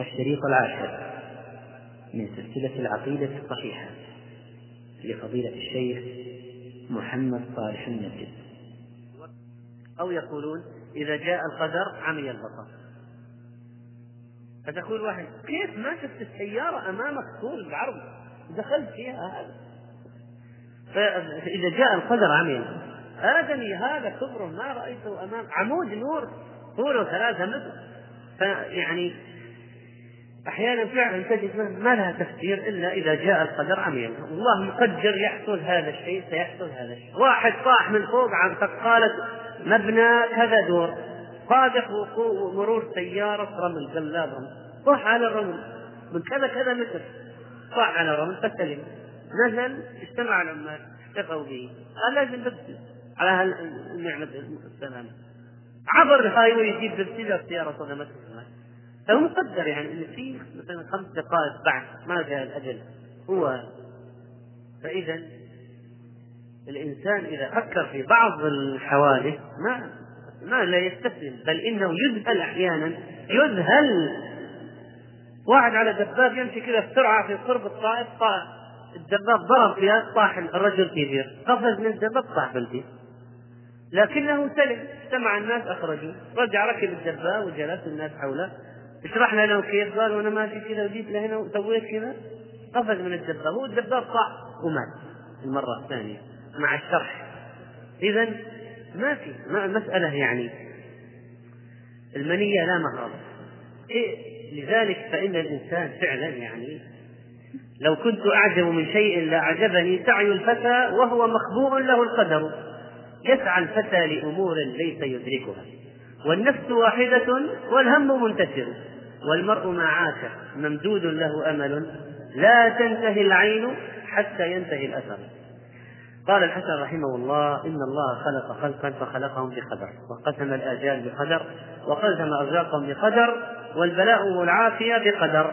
الشريط العاشر من سلسلة العقيدة الصحيحة لفضيلة الشيخ محمد صالح النجد أو يقولون إذا جاء القدر عمي البصر. فتقول واحد كيف ما شفت السيارة أمامك طول بعرض دخلت فيها هذا. فإذا جاء القدر عمي آدمي هذا كبر ما رأيته أمام عمود نور طوله ثلاثة متر. فيعني أحيانا فعلا تجد ما لها تفسير إلا إذا جاء القدر عميا الله مقدر يحصل هذا الشيء سيحصل هذا الشيء. واحد طاح من فوق عن قالت مبنى كذا دور. صادق مرور سيارة رمل جلاب رمل. طاح على الرمل. من كذا كذا متر. طاح على الرمل فسلم. نزل اجتمع العمال اشتقوا به. قال لازم ببسل. على النعمة السلام عبر الهايوي يجيب ببسل. السيارة صدمت. فهو مقدر يعني إن في مثلا خمس دقائق بعد ما جاء الأجل. هو فاذا الإنسان إذا فكر في بعض الحوادث ما ما لا يستسلم بل إنه يذهل أحيانا يذهل. واحد على دباب يمشي كذا بسرعة في قرب الطائف طائف الدباب ضرب فيها طاح الرجل في قفز من الدباب طاح بالبير لكنه سلم اجتمع الناس اخرجوه رجع ركب الدباب وجلس الناس حوله. اشرح لنا كيف قال وأنا ماشي كذا وجيت لهنا وسويت كذا. قفز من الدباب هو الدباب طاح ومات المرة الثانية مع الشرح. إذا ما في مسألة يعني المنية لا مهارة إيه لذلك فإن الإنسان فعلا يعني لو كنت أعجب من شيء لأعجبني سعي الفتى وهو مخبوء له القدر. يسعى الفتى لأمور ليس يدركها. والنفس واحدة والهم منتشر والمرء ما عاش ممدود له أمل لا تنتهي العين حتى ينتهي الأثر. قال الحسن رحمه الله إن الله خلق خلقا فخلقهم بقدر وقسم الآجال بقدر وقسم أرزاقهم بقدر والبلاء والعافية بقدر.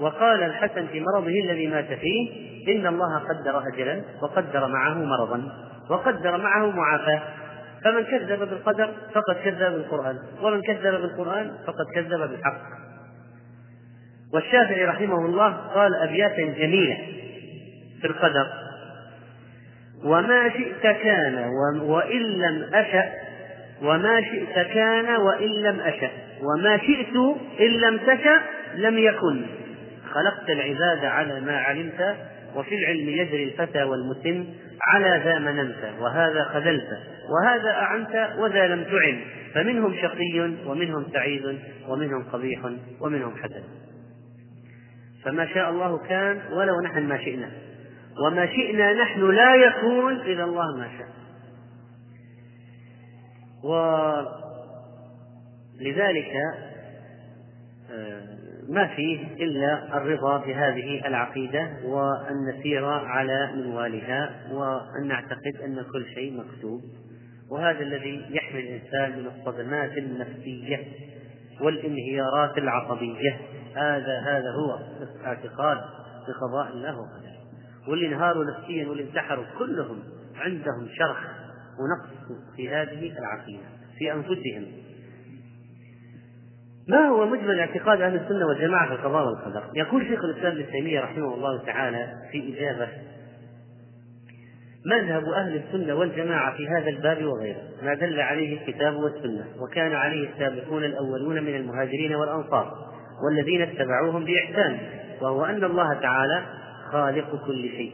وقال الحسن في مرضه الذي مات فيه إن الله قدر أجلا وقدر معه مرضا وقدر معه معافاة. فمن كذب بالقدر فقد كذب بالقرآن ومن كذب بالقرآن فقد كذب بالحق. والشافعي رحمه الله قال أبياتا جميلة في القدر وما شئت كان وإن لم أشأ وما شئت كان وإن لم أشأ وما شئت إن لم تشأ لم يكن. خلقت العباد على ما علمت وفي العلم يجري الفتى والمتم على ذا مننت وهذا خذلت وهذا أعنت وذا لم تعن. فمنهم شقي ومنهم سعيد ومنهم قبيح ومنهم حسن. فما شاء الله كان ولو نحن ما شئنا. وما شئنا نحن لا يكون إذا الله ما شاء. ولذلك آه، ما فيه إلا الرضا بهذه العقيدة وأن نسير على منوالها وأن نعتقد أن كل شيء مكتوب. وهذا الذي يحمي الإنسان من الصدمات النفسية والانهيارات العصبية. هذا هذا هو الاعتقاد بقضاء الله وقدره. واللي انهاروا نفسيا واللي انتحروا كلهم عندهم شرخ ونقص في هذه العقيدة في أنفسهم. ما هو مجمل اعتقاد أهل السنة والجماعة في القضاء والقدر؟ يقول شيخ الإسلام ابن تيمية رحمه الله تعالى في إجابة مذهب أهل السنة والجماعة في هذا الباب وغيره ما دل عليه الكتاب والسنة وكان عليه السابقون الأولون من المهاجرين والأنصار والذين اتبعوهم بإحسان وهو أن الله تعالى خالق كل شيء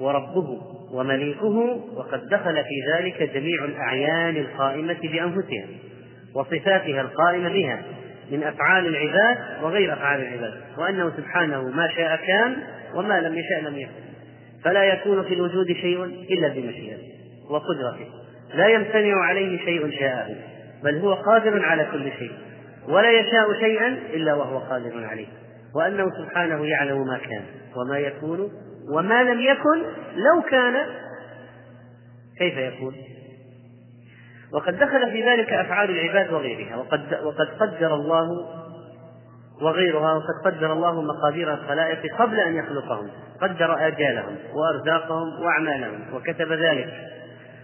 وربه ومليكه وقد دخل في ذلك جميع الأعيان القائمة بأنفسها وصفاتها القائمة بها من أفعال العباد وغير أفعال العباد وأنه سبحانه ما شاء كان وما لم يشاء لم يكن. فلا يكون في الوجود شيء إلا بمشيئته وقدرته. لا يمتنع عليه شيء شاءه بل هو قادر على كل شيء. ولا يشاء شيئا إلا وهو قادر عليه. وأنه سبحانه يعلم ما كان وما يكون وما لم يكن لو كان كيف يكون؟ وقد دخل في ذلك أفعال العباد وغيرها وقد وقد قدر الله وغيرها وقد قدر الله مقادير الخلائق قبل أن يخلقهم قدر آجالهم وأرزاقهم وأعمالهم وكتب ذلك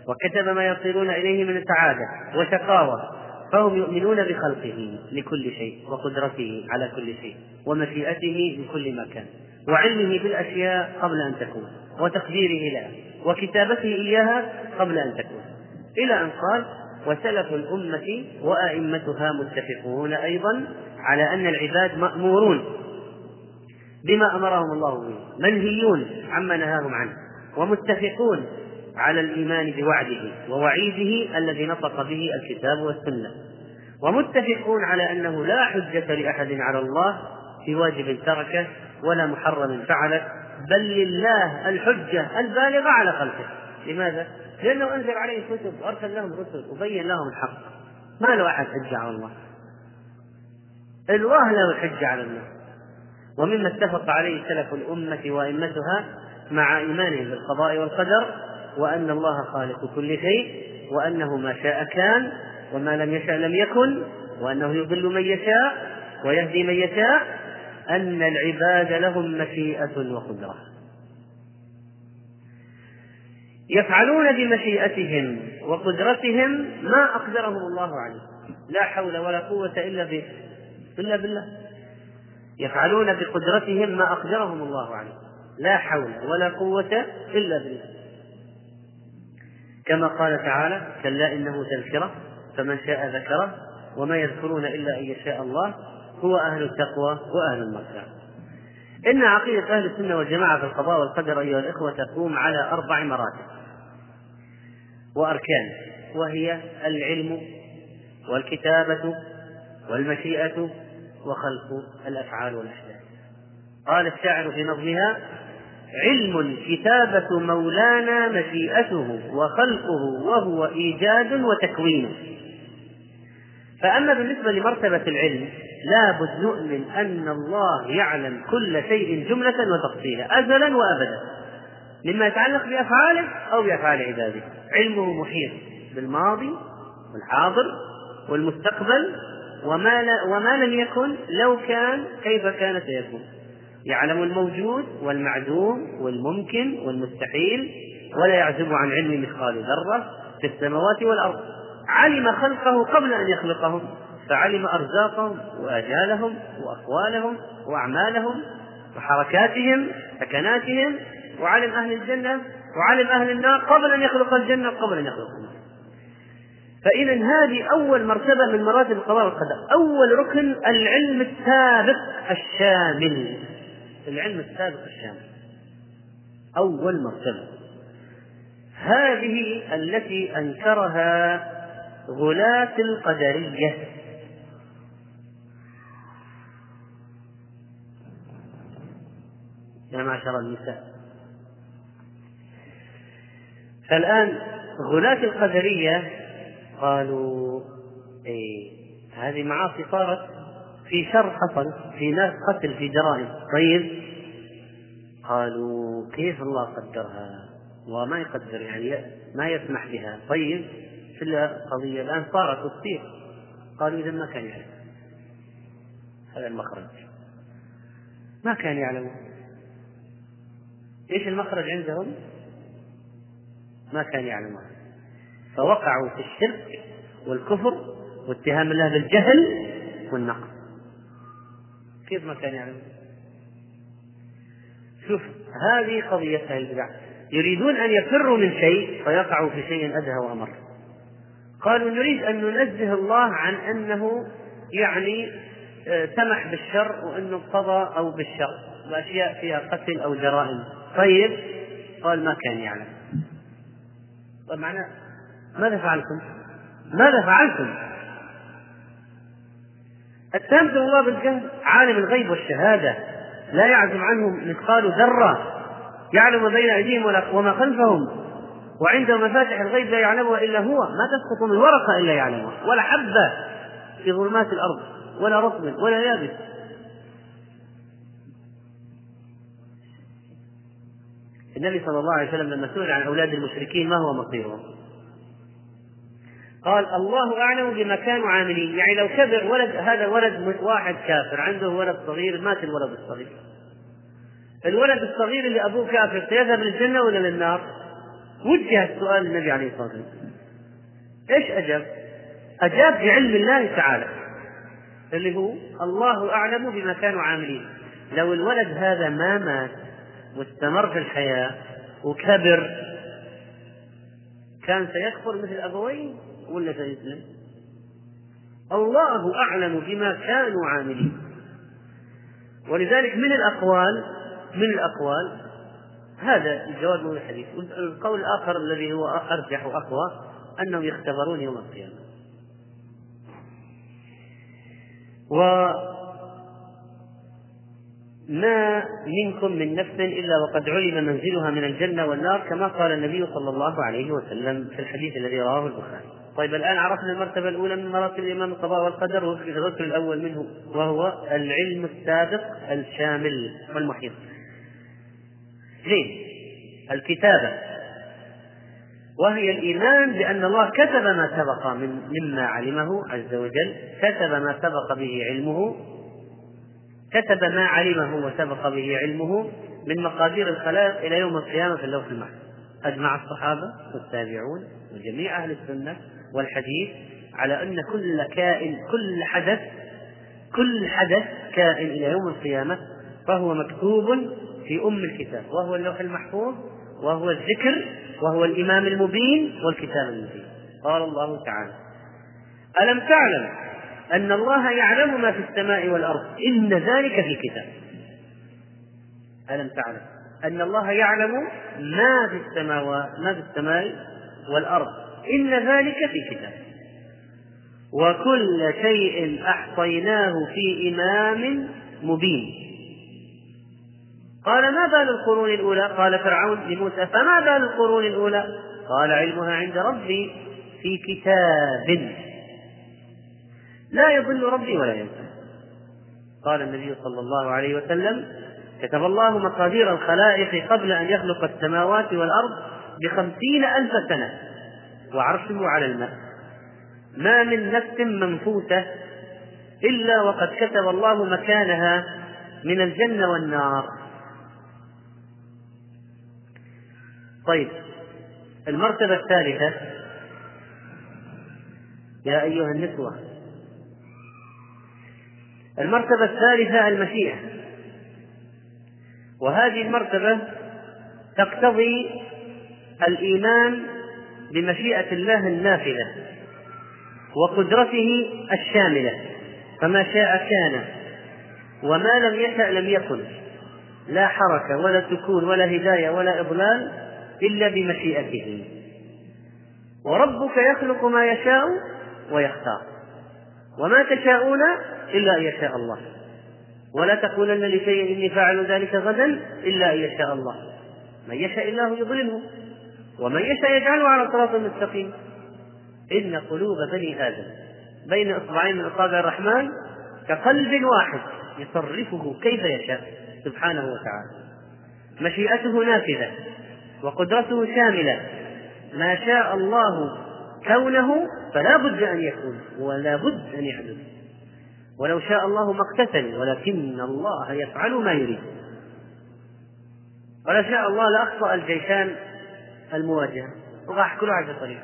وكتب ما يصيرون إليه من السعادة وشقاوة فهم يؤمنون بخلقه لكل شيء وقدرته على كل شيء ومشيئته لكل مكان وعلمه بالأشياء قبل أن تكون وتقديره لها وكتابته إياها قبل أن تكون. إلى أن قال وسلف الأمة وأئمتها متفقون أيضا على أن العباد مأمورون بما أمرهم الله به منهيون عما نهاهم عنه ومتفقون على الإيمان بوعده ووعيده الذي نطق به الكتاب والسنة ومتفقون على أنه لا حجة لأحد على الله في واجب تركه ولا محرم فعله بل لله الحجة البالغة على خلقه لماذا؟ لأنه أنزل عليه كتب وأرسل لهم رسل وبين لهم الحق. ما له أحد حجة على الله. الله له الحجة على الناس ومما اتفق عليه سلف الأمة وأئمتها مع إيمانهم بالقضاء والقدر وأن الله خالق كل شيء وأنه ما شاء كان وما لم يشاء لم يكن وأنه يضل من يشاء ويهدي من يشاء أن العباد لهم مشيئة وقدرة. يفعلون بمشيئتهم وقدرتهم ما أقدرهم الله عليه. لا حول ولا قوة إلا به إلا بالله. يفعلون بقدرتهم ما أقدرهم الله عليه. لا حول ولا قوة إلا بالله. كما قال تعالى كلا إنه تذكرة فمن شاء ذكره وما يذكرون إلا أن يشاء الله هو أهل التقوى وأهل المغفرة. إن عقيدة أهل السنة والجماعة في القضاء والقدر أيها الإخوة تقوم على أربع مراتب وأركان وهي العلم والكتابة والمشيئة وخلق الأفعال والأحداث. قال الشاعر في نظمها علم كتابة مولانا مشيئته وخلقه وهو إيجاد وتكوين. فأما بالنسبة لمرتبة العلم لابد نؤمن أن الله يعلم كل شيء جملة وتفصيلا أزلا وأبدا مما يتعلق بأفعاله أو بأفعال عباده. علمه محيط بالماضي والحاضر والمستقبل وما, لا وما لم يكن لو كان كيف كان سيكون. يعلم الموجود والمعدوم والممكن والمستحيل ولا يعزب عن علم مثقال ذرة في السماوات والأرض. علم خلقه قبل أن يخلقهم. فعلم أرزاقهم وآجالهم وأقوالهم وأعمالهم وحركاتهم سكناتهم وعلم أهل الجنة وعلم أهل النار قبل أن يخلق الجنة قبل أن يخلق النار. فإذا هذه أول مرتبة من مراتب القضاء والقدر أول ركن العلم السابق الشامل. العلم السابق الشامل. أول مرتبة. هذه التي أنكرها غلاة القدرية. يا معشر النساء. فالآن غلاة القدرية قالوا إيه هذه معاصي صارت في شر حصل في ناس قتل في جرائم. طيب. قالوا كيف الله قدرها؟ وما يقدر يعني ما يسمح بها. طيب. في القضية الآن صارت تصير قالوا إذا ما كان يعلم. هذا المخرج. ما كان يعلم. إيش المخرج عندهم؟ ما كان يعلمون. فوقعوا في الشرك والكفر واتهام الله بالجهل والنقص. كيف ما كان يعلم شوف هذه قضية أهل البدع. يريدون أن يفروا من شيء فيقعوا في شيء أدهى وأمر. قالوا نريد أن ننزه الله عن أنه يعني آه، سمح بالشر وأنه قضى أو بالشر. وأشياء فيها قتل أو جرائم. طيب قال ما كان يعلم طيب معناه ماذا فعلتم؟ ماذا فعلتم؟ اتهمتم الله بالجهل عالم الغيب والشهادة لا يعزم عنه مثقال ذرة يعلم بين أيديهم وما خلفهم وعنده مفاتح الغيب لا يعلمها إلا هو ما تسقط من ورقة إلا يعلمها ولا حبة في ظلمات الأرض ولا رطب ولا يابس النبي صلى الله عليه وسلم لما سئل عن أولاد المشركين ما هو مصيرهم؟ قال الله أعلم بما كانوا عاملين. يعني لو كبر ولد هذا ولد واحد كافر عنده ولد صغير مات الولد الصغير. الولد الصغير اللي أبوه كافر سيذهب للجنة ولا للنار؟ وجه السؤال للنبي عليه الصلاة والسلام. إيش أجاب؟ أجاب بعلم الله تعالى اللي هو الله أعلم بما كانوا عاملين. لو الولد هذا ما مات واستمر في الحياة وكبر كان سيكفر مثل أبويه ولا سيسلم؟ الله أعلم بما كانوا عاملين. ولذلك من الأقوال من الأقوال هذا الجواب من الحديث. القول الآخر الذي هو أرجح وأقوى أنهم يختبرون يوم القيامة. وما منكم من نفس إلا وقد علم منزلها من الجنة والنار كما قال النبي صلى الله عليه وسلم في الحديث الذي رواه البخاري. طيب الآن عرفنا المرتبة الأولى من مراتب الإيمان القضاء والقدر والركن الأول منه وهو العلم السابق الشامل والمحيط. زين الكتابة. وهي الإيمان بأن الله كتب ما سبق من مما علمه عز وجل كتب ما سبق به علمه كتب ما علمه وسبق به علمه من مقادير الخلائق إلى يوم القيامة في اللوح المحفوظ. أجمع الصحابة والتابعون وجميع أهل السنة والحديث على أن كل كائن كل حدث كل حدث كائن إلى يوم القيامة فهو مكتوب في أم الكتاب. وهو اللوح المحفوظ وهو الذكر وهو الإمام المبين والكتاب المبين. قال الله تعالى ألم تعلم أن الله يعلم ما في السماء والأرض. إن ذلك في كتاب ألم تعلم؟ أن الله يعلم ما في السماوات ما في السماء والأرض. إن ذلك في كتاب وكل شيء أحصيناه في إمام مبين. قال ما بال القرون الأولى؟ قال فرعون لموسى فما بال القرون الأولى؟ قال علمها عند ربي في كتاب. لا يضل ربي ولا ينسى. قال النبي صلى الله عليه وسلم كتب الله مقادير الخلائق قبل أن يخلق السماوات والأرض بخمسين ألف سنة وعرشه على الماء. ما من نفس منفوسة إلا وقد كتب الله مكانها من الجنة والنار. طيب المرتبة الثالثة يا أيها النسوة المرتبة الثالثة المشيئة وهذه المرتبة تقتضي الإيمان بمشيئة الله النافذة وقدرته الشاملة فما شاء كان وما لم يشأ لم يكن. لا حركة ولا سكون ولا هداية ولا إضلال إلا بمشيئته. وربك يخلق ما يشاء ويختار. وما تشاءون إلا أن يشاء الله. ولا تقولن لشيء إني فاعل ذلك غدا إلا أن يشاء الله. من يشاء الله يضلله ومن يشاء يجعله على صراط مستقيم. إن قلوب بني آدم بين إصبعين من أصابع الرحمن كقلب واحد يصرفه كيف يشاء سبحانه وتعالى. مشيئته نافذة وقدرته شاملة. ما شاء الله كونه فلا بد أن يكون ولا بد أن يحدث. ولو شاء الله ما اقتتل ولكن الله يفعل ما يريد. ولو شاء الله لأخطأ الجيشان المواجهة. وراح كل واحد طريق.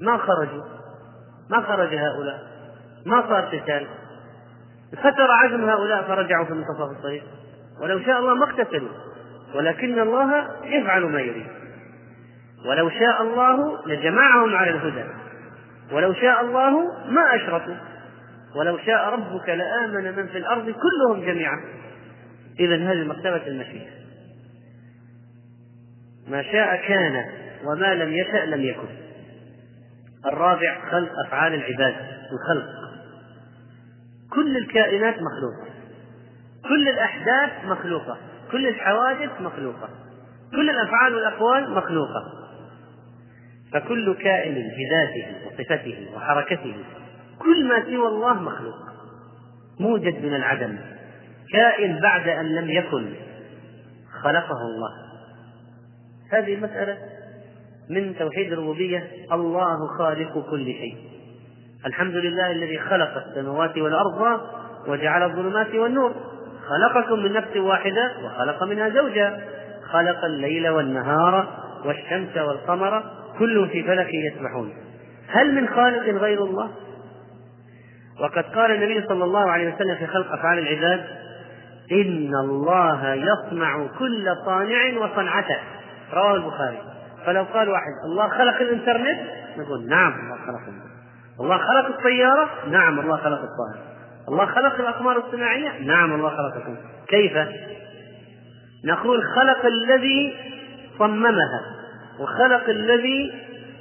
ما خرجوا؟ ما خرج هؤلاء؟ ما صار قتال؟ فتر عزم هؤلاء فرجعوا في منتصف الطريق. ولو شاء الله ما اقتتلوا. ولكن الله يفعل ما يريد. ولو شاء الله لجمعهم على الهدى. ولو شاء الله ما أشركوا. ولو شاء ربك لآمن من في الأرض كلهم جميعا. إذا هذه مرتبة المشيئة ما شاء كان وما لم يشأ لم يكن. الرابع خلق أفعال العباد الخلق. كل الكائنات مخلوقة. كل الأحداث مخلوقة. كل الحوادث مخلوقة. كل الأفعال والأقوال مخلوقة. فكل كائن بذاته وصفته وحركته كل ما سوى الله مخلوق موجد من العدم كائن بعد أن لم يكن خلقه الله. هذه المسألة من توحيد الربوبية الله خالق كل شيء. الحمد لله الذي خلق السماوات والأرض وجعل الظلمات والنور. خلقكم من نفس واحدة وخلق منها زوجا خلق الليل والنهار والشمس والقمر كل في فلك يسبحون هل من خالق غير الله؟ وقد قال النبي صلى الله عليه وسلم في خلق أفعال العباد إن الله يصنع كل صانع وصنعته. رواه البخاري. فلو قال واحد الله خلق الإنترنت؟ نقول نعم الله خلق الله خلق السيارة؟ نعم الله خلق الطائرة. الله خلق الأقمار الصناعية؟ نعم الله خلقكم كيف؟ نقول خلق الذي صممها. وخلق الذي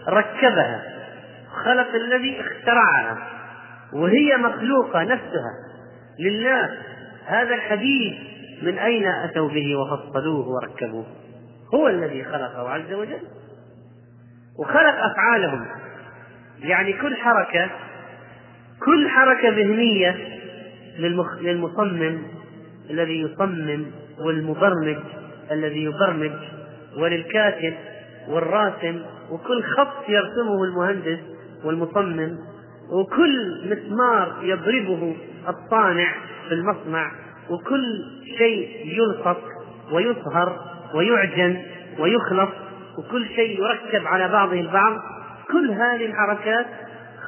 ركبها خلق الذي اخترعها وهي مخلوقة نفسها. لله هذا الحديث من أين أتوا به وفصلوه وركبوه؟ هو الذي خلقه عز وجل. وخلق أفعالهم. يعني كل حركة كل حركة ذهنية للمصمم الذي يصمم والمبرمج الذي يبرمج وللكاتب والراسم وكل خط يرسمه المهندس والمصمم وكل مسمار يضربه الصانع في المصنع وكل شيء يلصق ويصهر ويعجن ويخلط وكل شيء يركب على بعضه البعض. كل هذه الحركات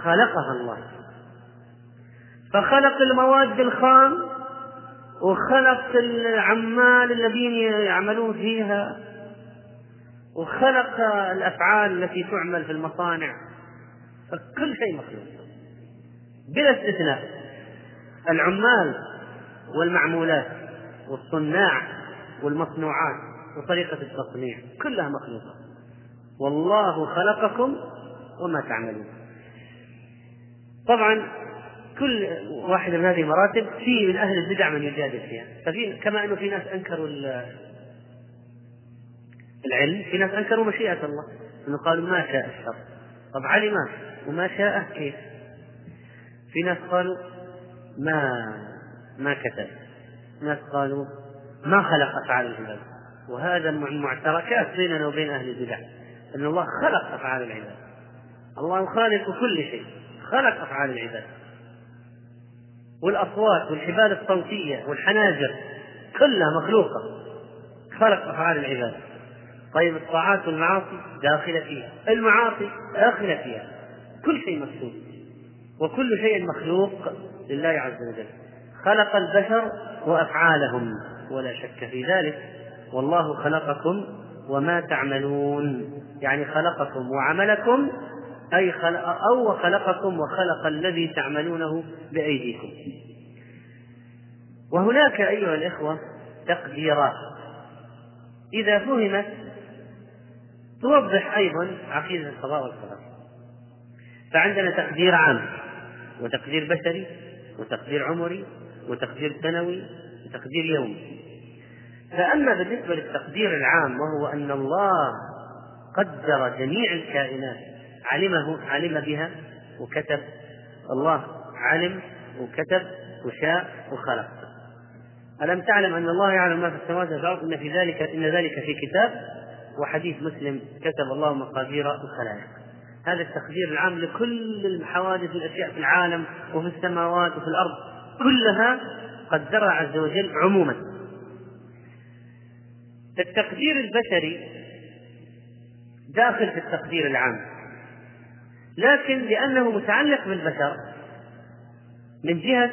خلقها الله. فخلق المواد الخام وخلق العمال الذين يعملون فيها وخلق الأفعال التي تعمل في المصانع. فكل شيء مخلوق. بلا استثناء. العمال والمعمولات والصناع والمصنوعات وطريقة التصنيع كلها مخلوقة. والله خلقكم وما تعملون. طبعا كل واحدة من هذه المراتب في من أهل البدع من يجادل فيها. ففي كما أنه في ناس أنكروا العلم في ناس أنكروا مشيئة الله أنه قالوا ما شاء الشر. طب علم وما شاء كيف؟ في ناس قالوا ما ما كتب. ناس قالوا ما خلق أفعال العباد. وهذا معتركات بيننا وبين أهل البدع أن الله خلق أفعال العباد. الله خالق كل شيء خلق أفعال العباد. والأصوات والحبال الصوتية والحناجر كلها مخلوقة خلق أفعال العباد. طيب الطاعات والمعاصي داخلة فيها. المعاصي داخلة فيها. كل شيء مكتوب. وكل شيء مخلوق لله عز وجل. خلق البشر وأفعالهم. ولا شك في ذلك. والله خلقكم وما تعملون. يعني خلقكم وعملكم أي خلق أو خلقكم وخلق الذي تعملونه بأيديكم. وهناك أيها الإخوة تقديرات. إذا فهمت توضح أيضا عقيدة القضاء والقدر. فعندنا تقدير عام وتقدير بشري وتقدير عمري وتقدير سنوي وتقدير يومي. فأما بالنسبة للتقدير العام وهو أن الله قدر جميع الكائنات علمه علم بها وكتب الله علم وكتب وشاء وخلق. ألم تعلم أن الله يعلم ما في السماوات والأرض؟ إن في ذلك إن ذلك في كتاب. وحديث مسلم كتب الله مقادير الخلائق. هذا التقدير العام لكل الحوادث والأشياء في العالم وفي السماوات وفي الأرض كلها قدرها عز وجل عموما. التقدير البشري داخل في التقدير العام لكن لأنه متعلق بالبشر من جهة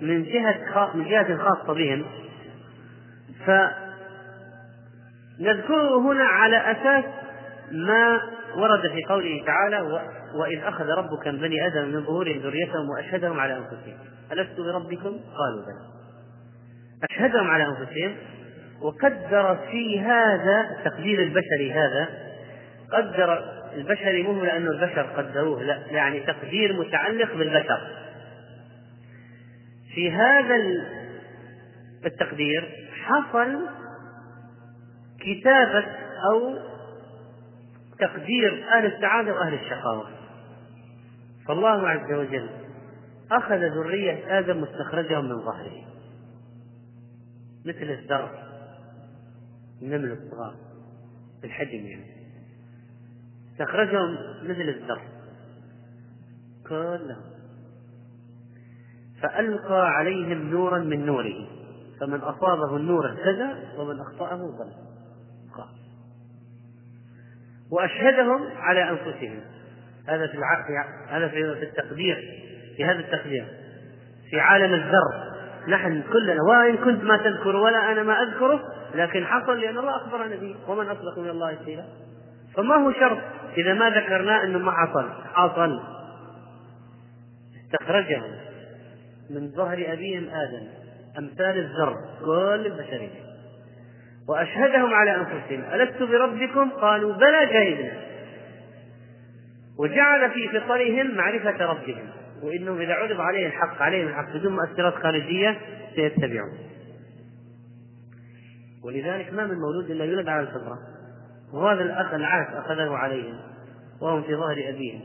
من جهة من جهة خاصة بهم فنذكره هنا على أساس ما ورد في قوله تعالى وإذ أخذ ربك من بني آدم من ظهورهم ذريتهم وأشهدهم على أنفسهم. ألست بربكم؟ قالوا بلى. أشهدهم على أنفسهم وقدر في هذا التقدير البشري هذا. قدر البشري مو لأنه البشر قدروه لا يعني تقدير متعلق بالبشر. في هذا التقدير حصل كتابة أو تقدير أهل السعادة وأهل الشقاوة. فالله عز وجل أخذ ذرية آدم واستخرجهم من ظهره. مثل الزرع النمل الصغار في الحجم يعني. استخرجهم مثل الزرع. كلهم. فألقى عليهم نورا من نوره. فمن أصابه النور اهتدى ومن أخطأه ضل. وأشهدهم على أنفسهم. هذا في هذا في التقدير في هذا التقدير. في عالم الذر. نحن كلنا وإن كنت ما تذكر ولا أنا ما أذكره لكن حصل لأن الله أخبرنا به ومن أصدق من الله قيلا فما هو شرط؟ إذا ما ذكرناه أنه ما حصل. حصل. استخرجه من ظهر أبيهم آدم. أمثال الذر. كل البشرية. وأشهدهم على أنفسهم. ألست بربكم؟ قالوا بلى شهدنا. وجعل في فطرهم معرفة ربهم. وإنهم إذا عرض عليه الحق عليهم الحق. بدون مؤثرات خارجية سيتبعون. ولذلك ما من مولود إلا يولد على الفطرة. وهذا الأخ العهد أخذه عليهم. وهم في ظهر أبيهم.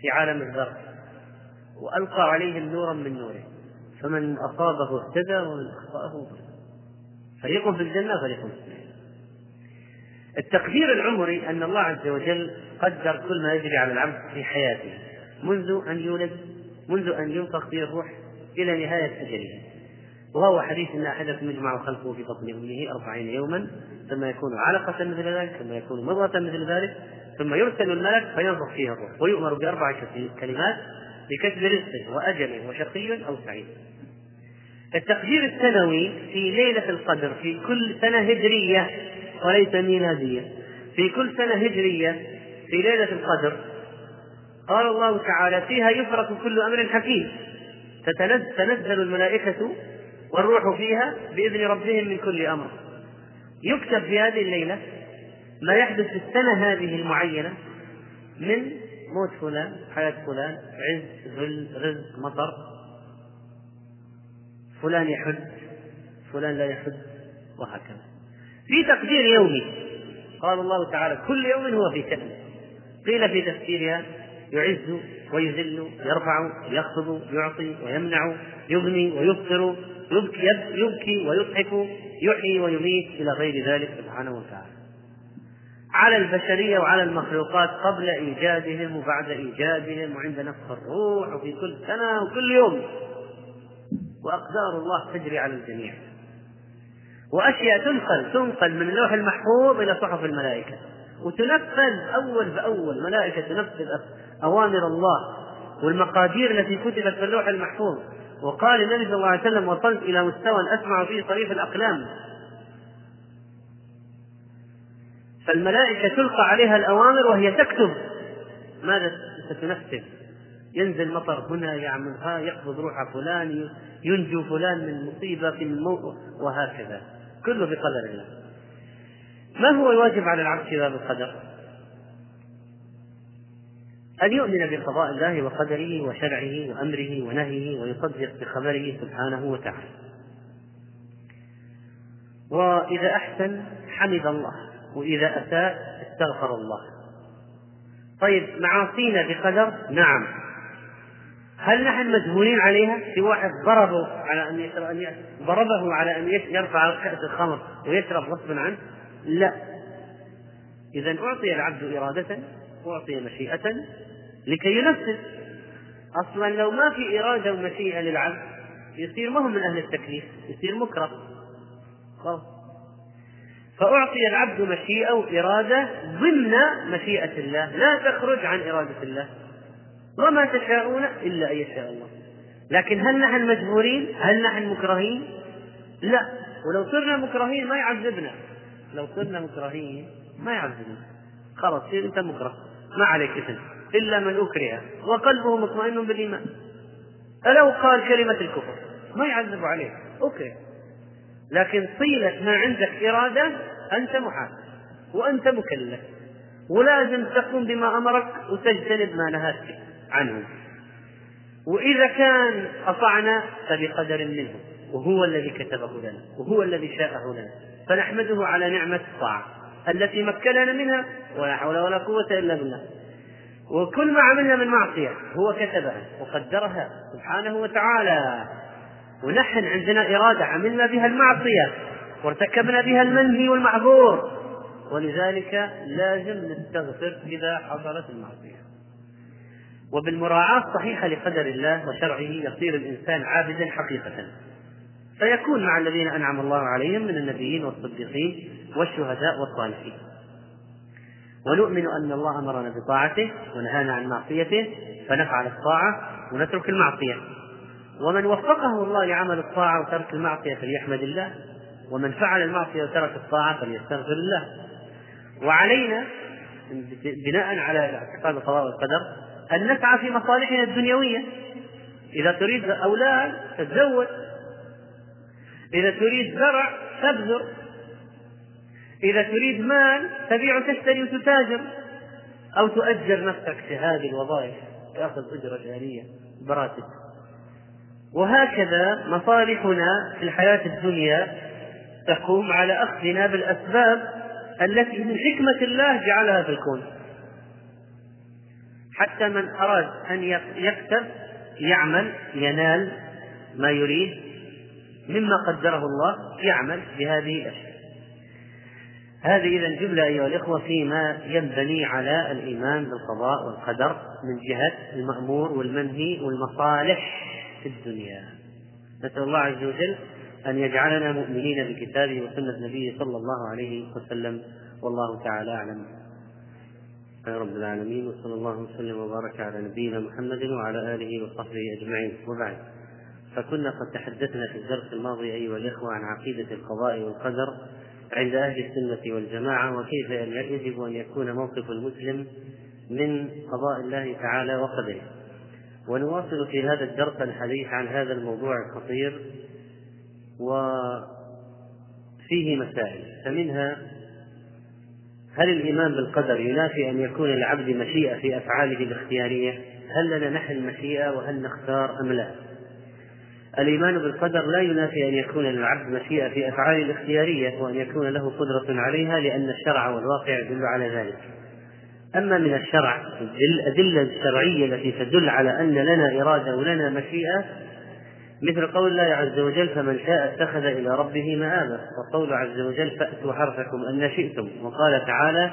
في عالم الذر وألقى عليهم نورا من نوره. فمن أصابه اهتدى ومن أخطأه فريق في الجنة فريق في النار. التقدير العمري أن الله عز وجل قدر كل ما يجري على العبد في حياته منذ أن يولد منذ أن ينفخ فيه الروح إلى نهاية أجله. وهو حديث أن أحدكم يجمع خلقه في بطن أمه أربعين يوما ثم يكون علقة مثل ذلك ثم يكون مضغة مثل ذلك ثم يرسل الملك فينفخ فيه الروح ويؤمر بأربع كلمات بكسب رزقه وأجله وشقي أو سعيد. التقدير السنوي في ليلة القدر في كل سنة هجرية وليس ميلادية. في كل سنة هجرية في ليلة القدر. قال الله تعالى فيها يفرق كل أمر حكيم. تتنزل الملائكة والروح فيها بإذن ربهم من كل أمر. يكتب في هذه الليلة ما يحدث في السنة هذه المعينة من موت فلان حياة فلان عز ذل رزق مطر. فلان يحد فلان لا يحد وهكذا. في تقدير يومي. قال الله تعالى كل يوم هو في شأن. قيل في تفسيرها يعز ويذل يرفع يخفض يعطي ويمنع يغني ويفطر يبكي, يبكي ويضحك يحيي ويميت إلى غير ذلك سبحانه وتعالى. على البشرية وعلى المخلوقات قبل إيجادهم وبعد إيجادهم وعند نفخ الروح وفي كل سنة وكل يوم. وأقدار الله تجري على الجميع. وأشياء تنقل تنقل من اللوح المحفوظ إلى صحف الملائكة. وتنفذ أول بأول ملائكة تنفذ أوامر الله والمقادير التي كتبت في اللوح المحفوظ. وقال النبي صلى الله عليه وسلم وصلت إلى مستوى أسمع فيه صريف الأقلام. فالملائكة تلقى عليها الأوامر وهي تكتب. ماذا ستنفذ؟ ينزل مطر هنا يعمل ها يقبض روح فلان ينجو فلان من مصيبة في الموت وهكذا. كله بقدر الله. ما هو الواجب على العبد في باب القدر؟ أن يؤمن بقضاء الله وقدره وشرعه وأمره ونهيه ويصدق بخبره سبحانه وتعالى. وإذا أحسن حمد الله. وإذا أساء استغفر الله. طيب معاصينا بقدر؟ نعم. هل نحن مجبورين عليها؟ في واحد ضربه على يشرب أن ضربه على أن يرفع كأس الخمر ويشرب غصبا عنه؟ لا. إذا أعطي العبد إرادة أعطي مشيئة لكي ينفذ. أصلا لو ما في إرادة ومشيئة للعبد يصير ما هو من أهل التكليف، يصير مكره. خلاص. فأعطي العبد مشيئة وإرادة ضمن مشيئة الله، لا تخرج عن إرادة الله. وما تشاءون إلا أن يشاء الله. لكن هل نحن مجبورين؟ هل نحن مكرهين؟ لا. ولو صرنا مكرهين ما يعذبنا. لو صرنا مكرهين ما يعذبنا. خلاص صير أنت مكره. ما عليك إثم. إلا من أكره. وقلبه مطمئن بالإيمان. فلو قال كلمة الكفر. ما يعذب عليه أكره. لكن طيلة ما عندك إرادة أنت محاسب. وأنت مكلف. ولازم تقوم بما أمرك وتجتنب ما نهاك. عنه. وإذا كان أطعنا فبقدر منه وهو الذي كتبه لنا وهو الذي شاءه لنا. فنحمده على نعمة الطاعة التي مكننا منها ولا حول ولا قوة إلا بالله. وكل ما عملنا من معصية هو كتبها وقدرها سبحانه وتعالى. ونحن عندنا إرادة عملنا بها المعصية وارتكبنا بها المنهي والمحظور ولذلك لازم نستغفر إذا حصلت المعصية. وبالمراعاة الصحيحة لقدر الله وشرعه يصير الإنسان عابدا حقيقة. فيكون مع الذين أنعم الله عليهم من النبيين والصديقين والشهداء والصالحين. ونؤمن أن الله أمرنا بطاعته ونهانا عن معصيته فنفعل الطاعة ونترك المعصية. ومن وفقه الله لعمل الطاعة وترك المعصية فليحمد الله ومن فعل المعصية وترك الطاعة فليستغفر الله. وعلينا بناء على اعتقاد القضاء والقدر أن نسعى في مصالحنا الدنيوية. إذا تريد أولاد تتزوج. إذا تريد زرع تبذر. إذا تريد مال تبيع وتشتري وتتاجر. أو تؤجر نفسك في هذه الوظائف تأخذ أجرة جارية براتب وهكذا مصالحنا في الحياة الدنيا تقوم على أخذنا بالأسباب التي من حكمة الله جعلها في الكون. حتى من أراد أن يكسب يعمل ينال ما يريد مما قدره الله يعمل بهذه الأشياء. هذه إذا جملة أيها الإخوة فيما ينبني على الإيمان بالقضاء والقدر من جهة المأمور والمنهي والمصالح في الدنيا. نسأل الله عز وجل أن يجعلنا مؤمنين بكتابه وسنة نبيه صلى الله عليه وسلم. والله تعالى أعلم. يا رب العالمين وصلى الله وسلم وبارك على نبينا محمد وعلى آله وصحبه أجمعين. وبعد فكنا قد تحدثنا في الدرس الماضي أيها الإخوة عن عقيدة القضاء والقدر عند أهل السنة والجماعة وكيف يجب أن يكون موقف المسلم من قضاء الله تعالى وقدره. ونواصل في هذا الدرس الحديث عن هذا الموضوع الخطير وفيه مسائل فمنها هل الإيمان بالقدر ينافي أن يكون للعبد مشيئة في أفعاله الاختيارية؟ هل لنا نحن مشيئة وهل نختار أم لا؟ الإيمان بالقدر لا ينافي أن يكون للعبد مشيئة في أفعاله الاختيارية وأن يكون له قدرة عليها لأن الشرع والواقع يدل على ذلك. أما من الشرع الأدلة الشرعية التي تدل على أن لنا إرادة ولنا مشيئة مثل قول الله عز وجل فمن شاء اتخذ إلى ربه مآبا. وقول عز وجل فأتوا حرثكم أن شئتم. وقال تعالى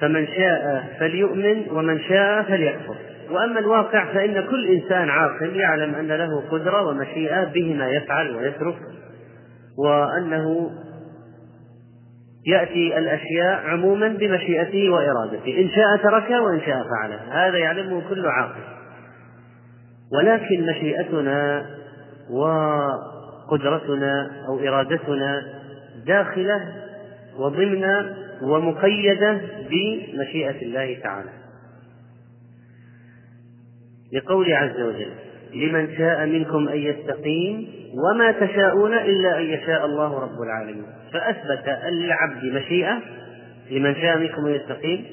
فمن شاء فليؤمن ومن شاء فليكفر. وأما الواقع فإن كل إنسان عاقل يعلم أن له قدرة ومشيئة به ما يفعل ويترك وأنه يأتي الأشياء عموما بمشيئته وإرادته إن شاء تركها وإن شاء فعلها. هذا يعلمه كل عاقل. ولكن مشيئتنا وقدرتنا أو إرادتنا داخلة وضمن ومقيدة بمشيئة الله تعالى. لقول عز وجل لمن شاء منكم أن يستقيم وما تشاءون إلا أن يشاء الله رب العالمين. فأثبت للعبد مشيئة لمن شاء منكم أن يستقيم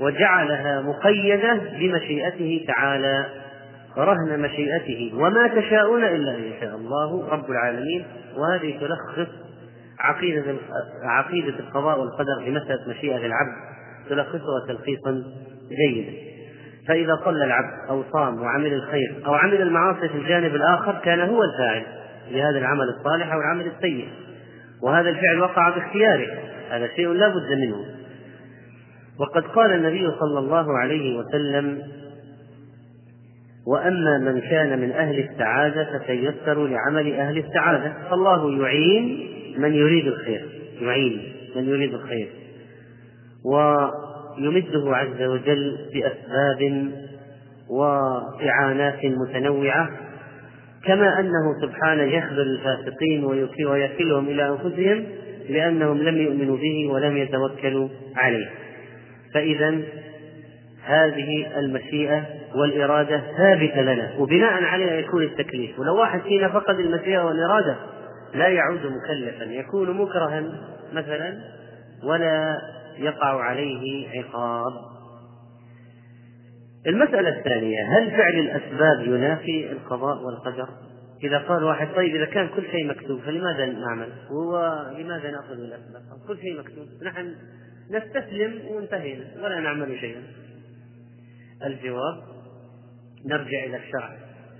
وجعلها مقيدة بمشيئته تعالى. رهن مشيئته وما تشاءون إلا أن يشاء الله رب العالمين. وهذه تلخص عقيدة عقيدة القضاء والقدر في مسألة مشيئة العبد تلخصها تلخيصا جيدا. فإذا صلى العبد أو صام وعمل الخير أو عمل المعاصي في الجانب الآخر كان هو الفاعل لهذا العمل الصالح أو العمل السيء. وهذا الفعل وقع باختياره هذا شيء لا بد منه. وقد قال النبي صلى الله عليه وسلم وأما من كان من أهل السعادة فسيسر لعمل أهل السعادة. فالله يعين من يريد الخير يعين من يريد الخير. ويمده عز وجل بأسباب وإعانات متنوعة كما أنه سبحانه يخذل الفاسقين ويكلهم إلى أنفسهم لأنهم لم يؤمنوا به ولم يتوكلوا عليه. فإذا هذه المشيئة والإرادة ثابتة لنا وبناء عليها يكون التكليف ولو واحد فينا فقد المشيئة والإرادة لا يعود مكلفا يكون مكرها مثلا ولا يقع عليه عقاب المسألة الثانية هل فعل الأسباب ينافي القضاء والقدر؟ إذا قال واحد طيب إذا كان كل شيء مكتوب فلماذا نعمل؟ ولماذا نأخذ بالأسباب؟ كل شيء مكتوب نحن نستسلم وانتهينا ولا نعمل شيئا. الجواب نرجع إلى الشرع.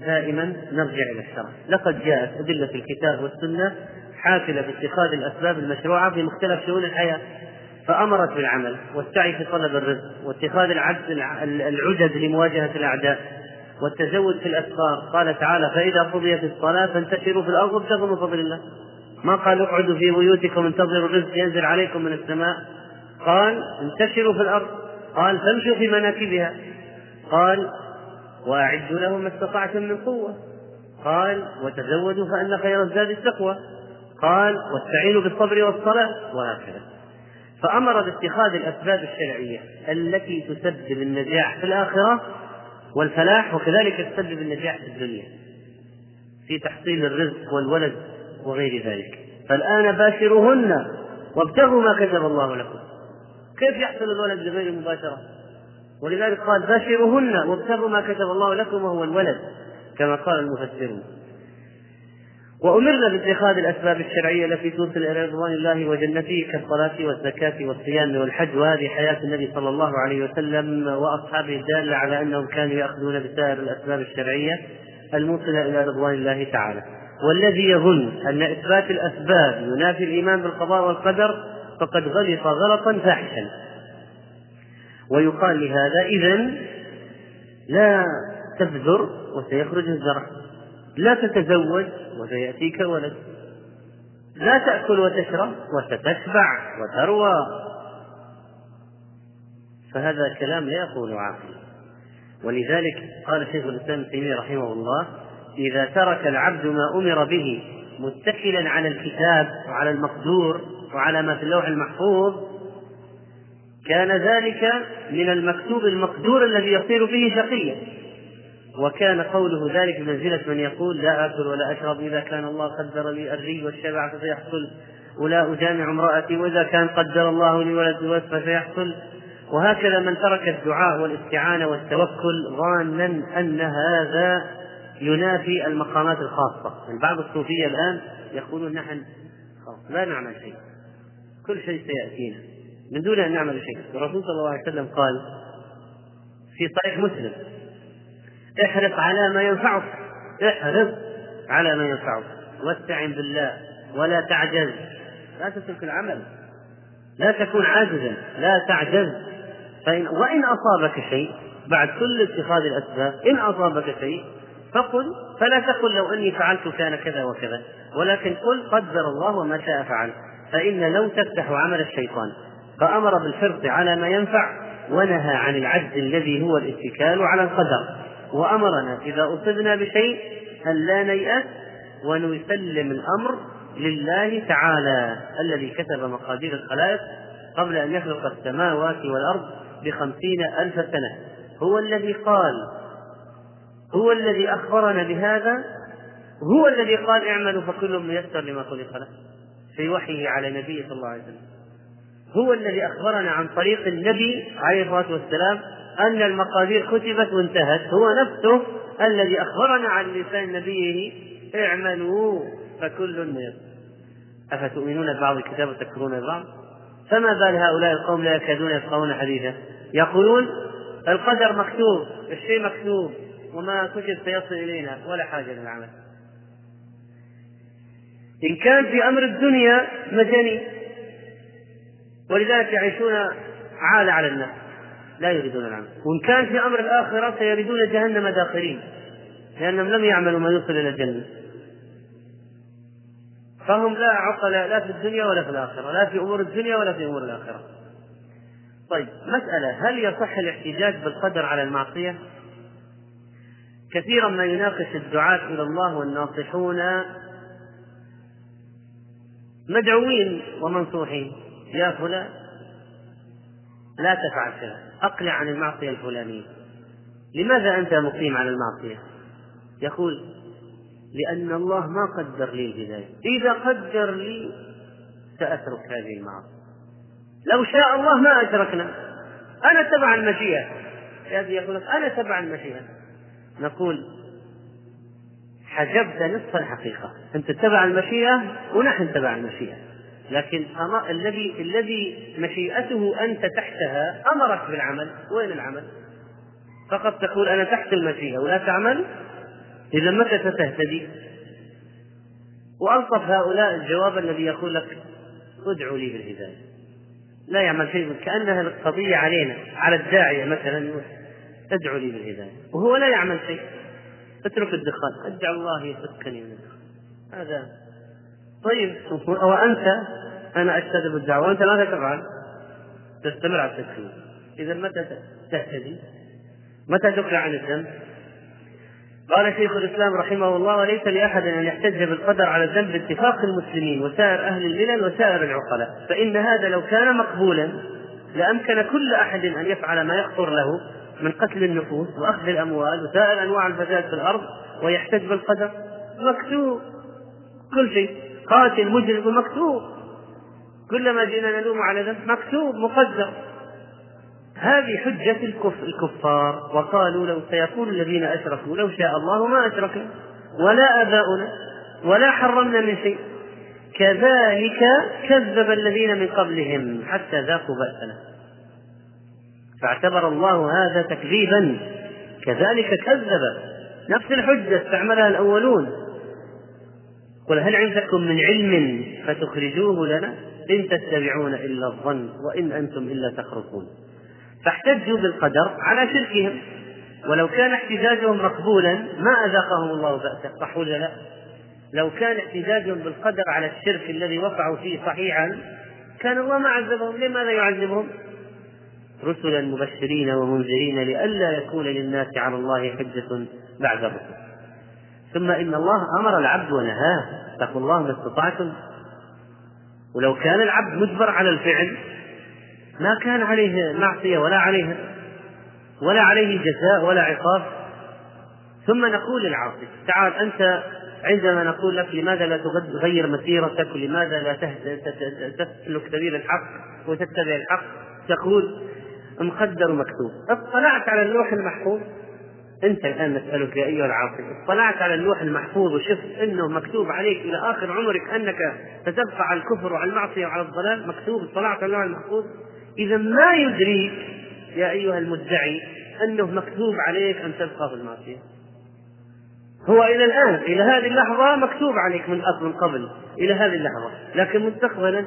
دائما نرجع إلى الشرع. لقد جاءت أدلة الكتاب والسنة حافلة باتخاذ الأسباب المشروعة في مختلف شؤون الحياة فأمرت بالعمل والسعي في طلب الرزق واتخاذ العدد لمواجهة الأعداء والتزود في الأسفار قال تعالى فإذا قضيت الصلاة فانتشروا في الأرض وابتغوا من فضل الله. ما قال اقعدوا في بيوتكم انتظروا الرزق ينزل عليكم من السماء. قال انتشروا في الأرض. قال فامشوا في مناكبها. قال وأعدوا لهم ما استطعتم من قوة. قال وتزودوا فإن خير الزاد التقوى. قال واستعينوا بالصبر والصلاة وهكذا فأمر باتخاذ الأسباب الشرعية التي تسبب النجاح في الآخرة والفلاح وكذلك تسبب النجاح في الدنيا في تحصيل الرزق والولد وغير ذلك. فالآن باشروهن وابتغوا ما كتب الله لكم. كيف يحصل الولد بغير مباشرة؟ ولذلك قال باشروهن وابتغوا ما كتب الله لكم وهو الولد كما قال المفسرون. وأمرنا باتخاذ الأسباب الشرعية التي توصل إلى رضوان الله وجنته كالصلاة والزكاة والصيام والحج وهذه حياة النبي صلى الله عليه وسلم وأصحابه الدالة على أنهم كانوا يأخذون بسائر الأسباب الشرعية الموصلة إلى رضوان الله تعالى. والذي يظن أن إثبات الأسباب ينافي الإيمان بالقضاء والقدر فقد غلط غلطا فاحشا. ويقال لهذا إذا لا تبذر وسيخرج الزرع. لا تتزوج وسيأتيك ولد. لا تأكل وتشرب وستشبع وتروى. فهذا كلام لا يقول عاقل. ولذلك قال شيخ الإسلام ابن تيمية رحمه الله إذا ترك العبد ما أمر به متكلا على الكتاب وعلى المقدور وعلى ما في اللوح المحفوظ كان ذلك من المكتوب المقدور الذي يصير به شقيا. وكان قوله ذلك بمنزلة من يقول لا آكل ولا أشرب إذا كان الله قدر لي الري والشبع فسيحصل ولا أجامع امرأتي وإذا كان قدر الله لي ولد فسيحصل. وهكذا من ترك الدعاء والاستعانة والتوكل ظانا أن هذا ينافي المقامات الخاصة. يعني بعض الصوفية الآن يقولون نحن لا نعمل شيء كل شيء سيأتينا. من دون أن نعمل شيء الرسول صلى الله عليه وسلم قال في صحيح مسلم احرص على ما ينفعك. احرص على ما ينفعك. واستعن بالله ولا تعجز. لا تترك العمل. لا تكون عاجزا. لا تعجز. فإن وإن أصابك شيء بعد كل اتخاذ الأسباب إن أصابك شيء فقل فلا تقل لو أني فعلت كان كذا وكذا. ولكن قل قدر الله وما شاء فعل. فإن لو تفتح عمل الشيطان فأمر بالحرص على ما ينفع ونهى عن العجز الذي هو الاتكال على القدر. وأمرنا إذا أصبنا بشيء أن لا نيأس ونسلم الأمر لله تعالى الذي كتب مقادير الخلائق قبل أن يخلق السماوات والأرض بخمسين ألف سنة. هو الذي قال هو الذي أخبرنا بهذا هو الذي قال اعملوا فكل ميسر لما خلق له. في وحيه على النبي صلى الله عليه وسلم. هو الذي أخبرنا عن طريق النبي عليه الصلاة والسلام أن المقادير كتبت وانتهت. هو نفسه الذي أخبرنا عن لسان نبيه. اعملوا فكل ميسر أفتؤمنون ببعض الكتاب وتكفرون ببعض فما بال هؤلاء القوم لا يكادون يفقهون حديثا يقولون القدر مكتوب الشيء مكتوب وما كتب سيصل إلينا ولا حاجة للعمل. إن كان في أمر الدنيا مجانين ولذلك يعيشون عالة على الناس لا يريدون العمل. وإن كان في أمر الآخرة سيريدون جهنم داخلين لأنهم لم يعملوا ما يوصل إلى الجنة. فهم لا عقل لا في الدنيا ولا في الآخرة لا في أمور الدنيا ولا في أمور الآخرة. طيب مسألة هل يصح الاحتجاج بالقدر على المعصية؟ كثيرا ما يناقش الدعاة إلى الله والناصحون مدعوين ومنصوحين. يا فلان لا تفعل كذا أقلع عن المعصية الفلانية. لماذا أنت مقيم على المعصية؟ يقول لأن الله ما قدر لي الهداية. إذا قدر لي سأترك هذه المعاصي. لو شاء الله ما أشركنا أنا تبع المشيئة. هذه يقول لك أنا تبع المشيئة. نقول حجبت نصف الحقيقة. أنت تبع المشيئة ونحن تبع المشيئة. لكن الذي الذي مشيئته أنت تحتها أمرك بالعمل. وين العمل؟ فقط تقول أنا تحت المشيئة. ولا تعمل؟ إذا متى ستهتدي؟ وألطف هؤلاء الجواب الذي يقول لك ادعوا لي بالهداية. لا يعمل شيء كأنها القضية علينا. على الداعية مثلا ادعوا لي بالهداية. وهو لا يعمل شيء. اترك الدخان. ادعو الله يفكني من الدخان. هذا طيب وأنت أنا أجتذب الدعوة. وأنت ماذا تفعل؟ تستمر على التدخين إذا متى تهتدي؟ متى تقلع عن الذنب؟ قال شيخ الإسلام رحمه الله وليس لأحد أن يحتج بالقدر على الذنب باتفاق المسلمين وسائر أهل الملل وسائر العقلاء. فإن هذا لو كان مقبولا لأمكن كل أحد أن يفعل ما يخطر له من قتل النفوس وأخذ الأموال وسائر أنواع الفساد في الأرض ويحتج بالقدر. مكتوب. كل شيء. قاتل مجرم مكتوب كلما جئنا نلوم على ذنب مكتوب مقدر. هذه حجة الكفار وقالوا لو سيقول الذين أشركوا لو شاء الله ما أشركنا ولا آباؤنا ولا حرمنا من شيء. كذلك كذب الذين من قبلهم حتى ذاقوا بأسنا. فاعتبر الله هذا تكذيبا. كذلك كذب. نفس الحجة استعملها الأولون. قل هل عندكم من علم فتخرجوه لنا؟ إن تتبعون إلا الظن وإن أنتم إلا تخرصون. فاحتجوا بالقدر على شركهم. ولو كان احتجاجهم مقبولا ما أذاقهم الله بأسه. صح ولا لا؟ لو كان احتجاجهم بالقدر على الشرك الذي وقعوا فيه صحيحا كان الله ما عذبهم. لماذا يعذبهم؟ رسلا مبشرين ومنذرين لئلا يكون للناس على الله حجة بعد الرسل. ثم إن الله أمر العبد ونهاه. اتقوا الله ما استطعتم. ولو كان العبد مجبر على الفعل ما كان عليه معصية ولا عليه ولا عليه جزاء ولا عقاب. ثم نقول للعاصي تعال أنت عندما نقول لك لماذا لا تغير مسيرتك ولماذا لا تسلك سبيل الحق وتتبع الحق تقول مقدر ومكتوب اطلعت على اللوح المحفوظ. انت الآن نسألك يا أيها العاصي اطلعت على اللوح المحفوظ وشفت أنه مكتوب عليك إلى آخر عمرك أنك ستبقى على الكفر وعلى المعصيه وعلى الضلال مكتوب اطلعت على اللوح المحفوظ؟ إذا ما يدريك يا أيها المدعي أنه مكتوب عليك أن تبقى في المعصية؟ هو إلى الآن إلى هذه اللحظة مكتوب عليك من من قبل إلى هذه اللحظة لكن مستقبلا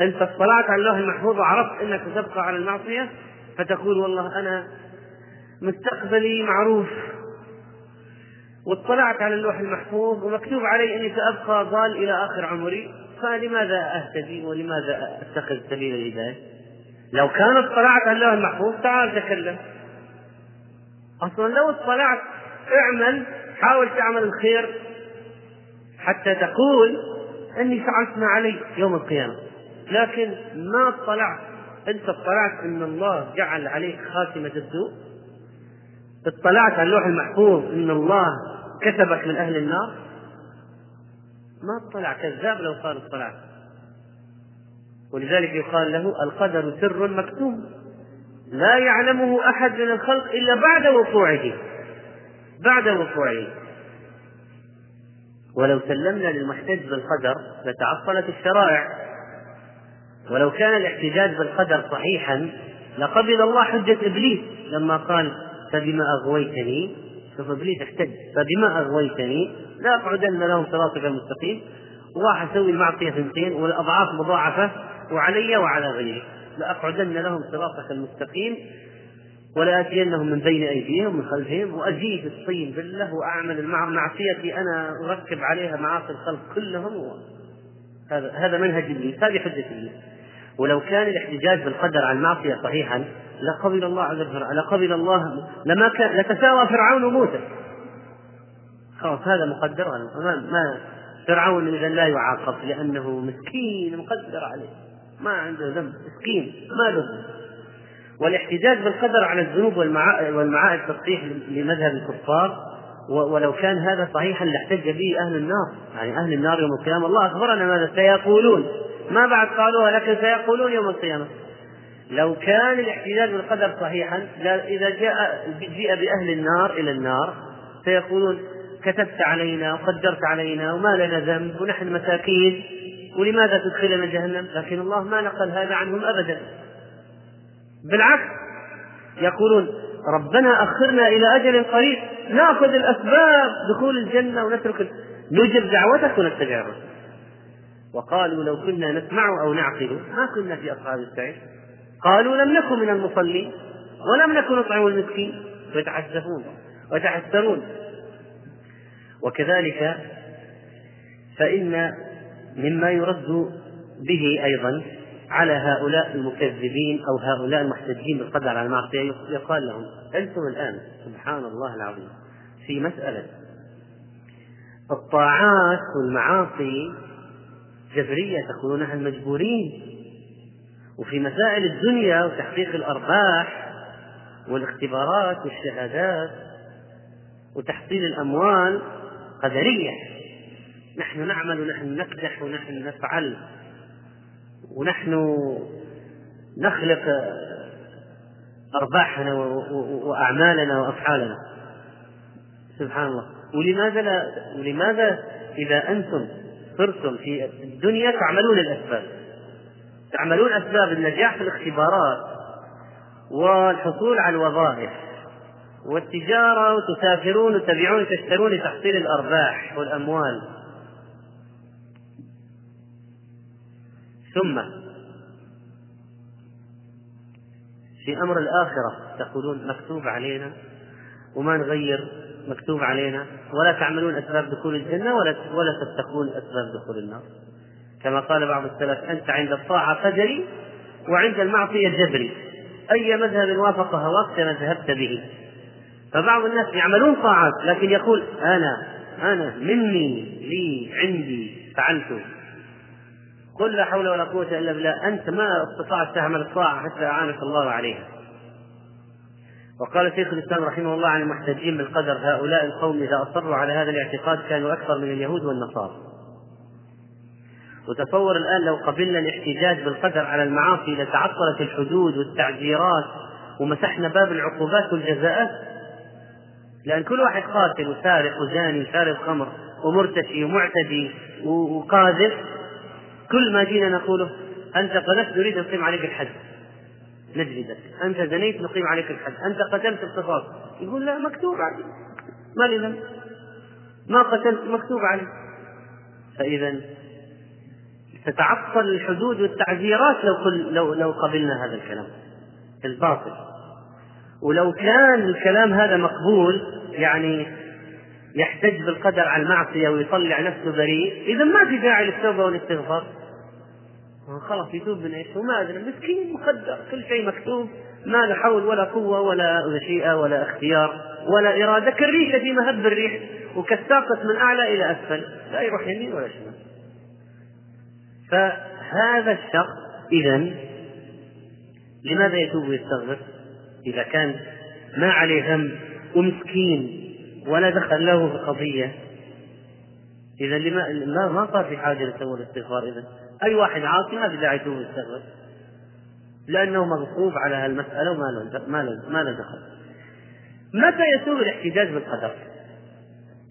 أنت اطلعت على اللوح المحفوظ وعرفت أنك ستبقى على المعصية؟ فتقول والله أنا مستقبلي معروف. واطلعت على اللوح المحفوظ ومكتوب علي أني سأبقى ضال إلى آخر عمري. فلماذا أهتدي ولماذا أتخذ سبيل الهدايه؟ لو كان اطلعت على اللوح المحفوظ تعال تكلم. أصلا لو اطلعت اعمل حاول تعمل الخير حتى تقول أني فعلت ما علي يوم القيامة. لكن ما اطلعت. أنت اطلعت أن الله جعل عليك خاتمة السوء. اطلعت على اللوح المحفوظ إن الله كتبك من أهل النار؟ ما اطلع كذاب لو قال اطلعت ولذلك يقال له القدر سر مكتوم. لا يعلمه أحد من الخلق إلا بعد وقوعه. بعد وقوعه. ولو سلمنا للمحتج بالقدر لتعطلت الشرائع. ولو كان الاحتجاج بالقدر صحيحا لقبل الله حجة إبليس لما قال فبما أغويتني شوف إبليس احتج فبما أغويتني لا أقعدن لهم صراطك المستقيم وراح أسوي المعصية ثنتين والأضعاف مضاعفة وعلي وعلى غيري. لأقعدن لهم صراطك المستقيم ولآتينهم من بين أيديهم ومن خلفهم وأجيب الطين بالله وأعمل معصيتي أنا أركب عليها معاصي الخلق كلهم. هذا هذا منهج إبليس هذه حجة إبليس. ولو كان الاحتجاج بالقدر عن المعصية صحيحا لقبل الله عز وجل لقبل الله لما كان لتساوى فرعون موسى خلاص هذا مقدر ما, ما فرعون إذا لا يعاقب لأنه مسكين مقدر عليه. ما عنده ذنب مسكين ما له والاحتجاج بالقدر على الذنوب والمعائب تصحيح لمذهب الكفار ولو كان هذا صحيحا لاحتج به أهل النار. يعني أهل النار يوم القيامة الله أخبرنا ماذا سيقولون. ما بعد قالوها لكن سيقولون يوم القيامة. لو كان الاحتجاج بالقدر صحيحا إذا جاء جيء بأهل النار إلى النار سيقولون كتبت علينا وقدرت علينا وما لنا ذنب ونحن مساكين ولماذا تدخلنا جهنم؟ لكن الله ما نقل هذا عنهم ابدا. بالعكس يقولون ربنا أخرنا إلى أجل قريب نأخذ الأسباب دخول الجنة ونترك نجب دعوتك ونتبع الرسل وقالوا لو كنا نسمع أو نعقل ما كنا في أصحاب السعير. قالوا لم نكن من المصلين ولم نكن نطعم المسكين. ويتحسفون ويتحسرون وكذلك فإن مما يرد به أيضا على هؤلاء المكذبين أو هؤلاء المحتجين بالقدر على المعصية يقال لهم أنتم الآن سبحان الله العظيم في مسألة الطاعات والمعاصي جبرية تكونونها المجبورين. وفي مسائل الدنيا وتحقيق الأرباح والاختبارات والشهادات وتحصيل الأموال قدرية. نحن نعمل ونحن نكدح ونحن نفعل ونحن نخلق أرباحنا وأعمالنا وأفعالنا. سبحان الله. ولماذا لا ولماذا إذا أنتم صرتم في الدنيا تعملون الأسباب. تعملون أسباب النجاح في الاختبارات والحصول على الوظائف والتجارة وتسافرون وتبيعون وتشترون لتحصيل الأرباح والأموال. ثم في أمر الآخرة تقولون مكتوب علينا وما نغير مكتوب علينا ولا تعملون أسباب دخول الجنة ولا ولا تتقون أسباب دخول النار. كما قال بعض السلف أنت عند الطاعة قدري وعند المعصية جبري. أي مذهب وافق هواك ذهبت به. فبعض الناس يعملون طاعات لكن يقول أنا أنا مني لي عندي فعلت. قل لا حول ولا قوة إلا بالله أنت ما استطعت تعمل الطاعة حتى أعانك الله عليها. وقال شيخ الإسلام رحمه الله عن المحتجين بالقدر هؤلاء القوم إذا أصروا على هذا الاعتقاد كانوا أكثر من اليهود والنصارى. وتصور الآن لو قبلنا الاحتجاج بالقدر على المعاصي لتعطلت الحدود والتعزيرات ومسحنا باب العقوبات والجزاءات. لأن كل واحد قاتل وسارق وزاني وشارب خمر ومرتشي ومعتدي وقاذف كل ما جينا نقوله أنت قذفت نريد نقيم عليك الحد. نجلدك أنت زنيت نقيم عليك الحد. أنت قتلت القصاص يقول لا مكتوب علي ما لي ما قتلت؟ مكتوب علي فإذا تتعطل الحدود والتعزيرات لو لو لو قبلنا هذا الكلام. الباطل. ولو كان الكلام هذا مقبول يعني يحتج بالقدر على المعصية ويطلع نفسه بريء إذا ما في داعي للتوبة والاستغفار. خلاص يتوب من إيش؟ وما أدري مسكين مقدر كل شيء مكتوب ما له حول ولا قوة ولا مشيئة ولا اختيار ولا إرادة كالريشة في مهب الريح وكالساقط من أعلى إلى أسفل لا يروح يمين ولا شمال فهذا الشخص إذا لماذا يتوب ويستغفر؟ إذا كان ما عليه ذنب ومسكين ولا دخل له في قضية إذا لما ما صار في حاجة لسوى الاستغفار إذا أي واحد عاصي ما في داعي يتوب ويستغفر لأنه مغصوب على هالمسألة وما له ما له ما له دخل. متى يسوء الاحتجاج بالقدر؟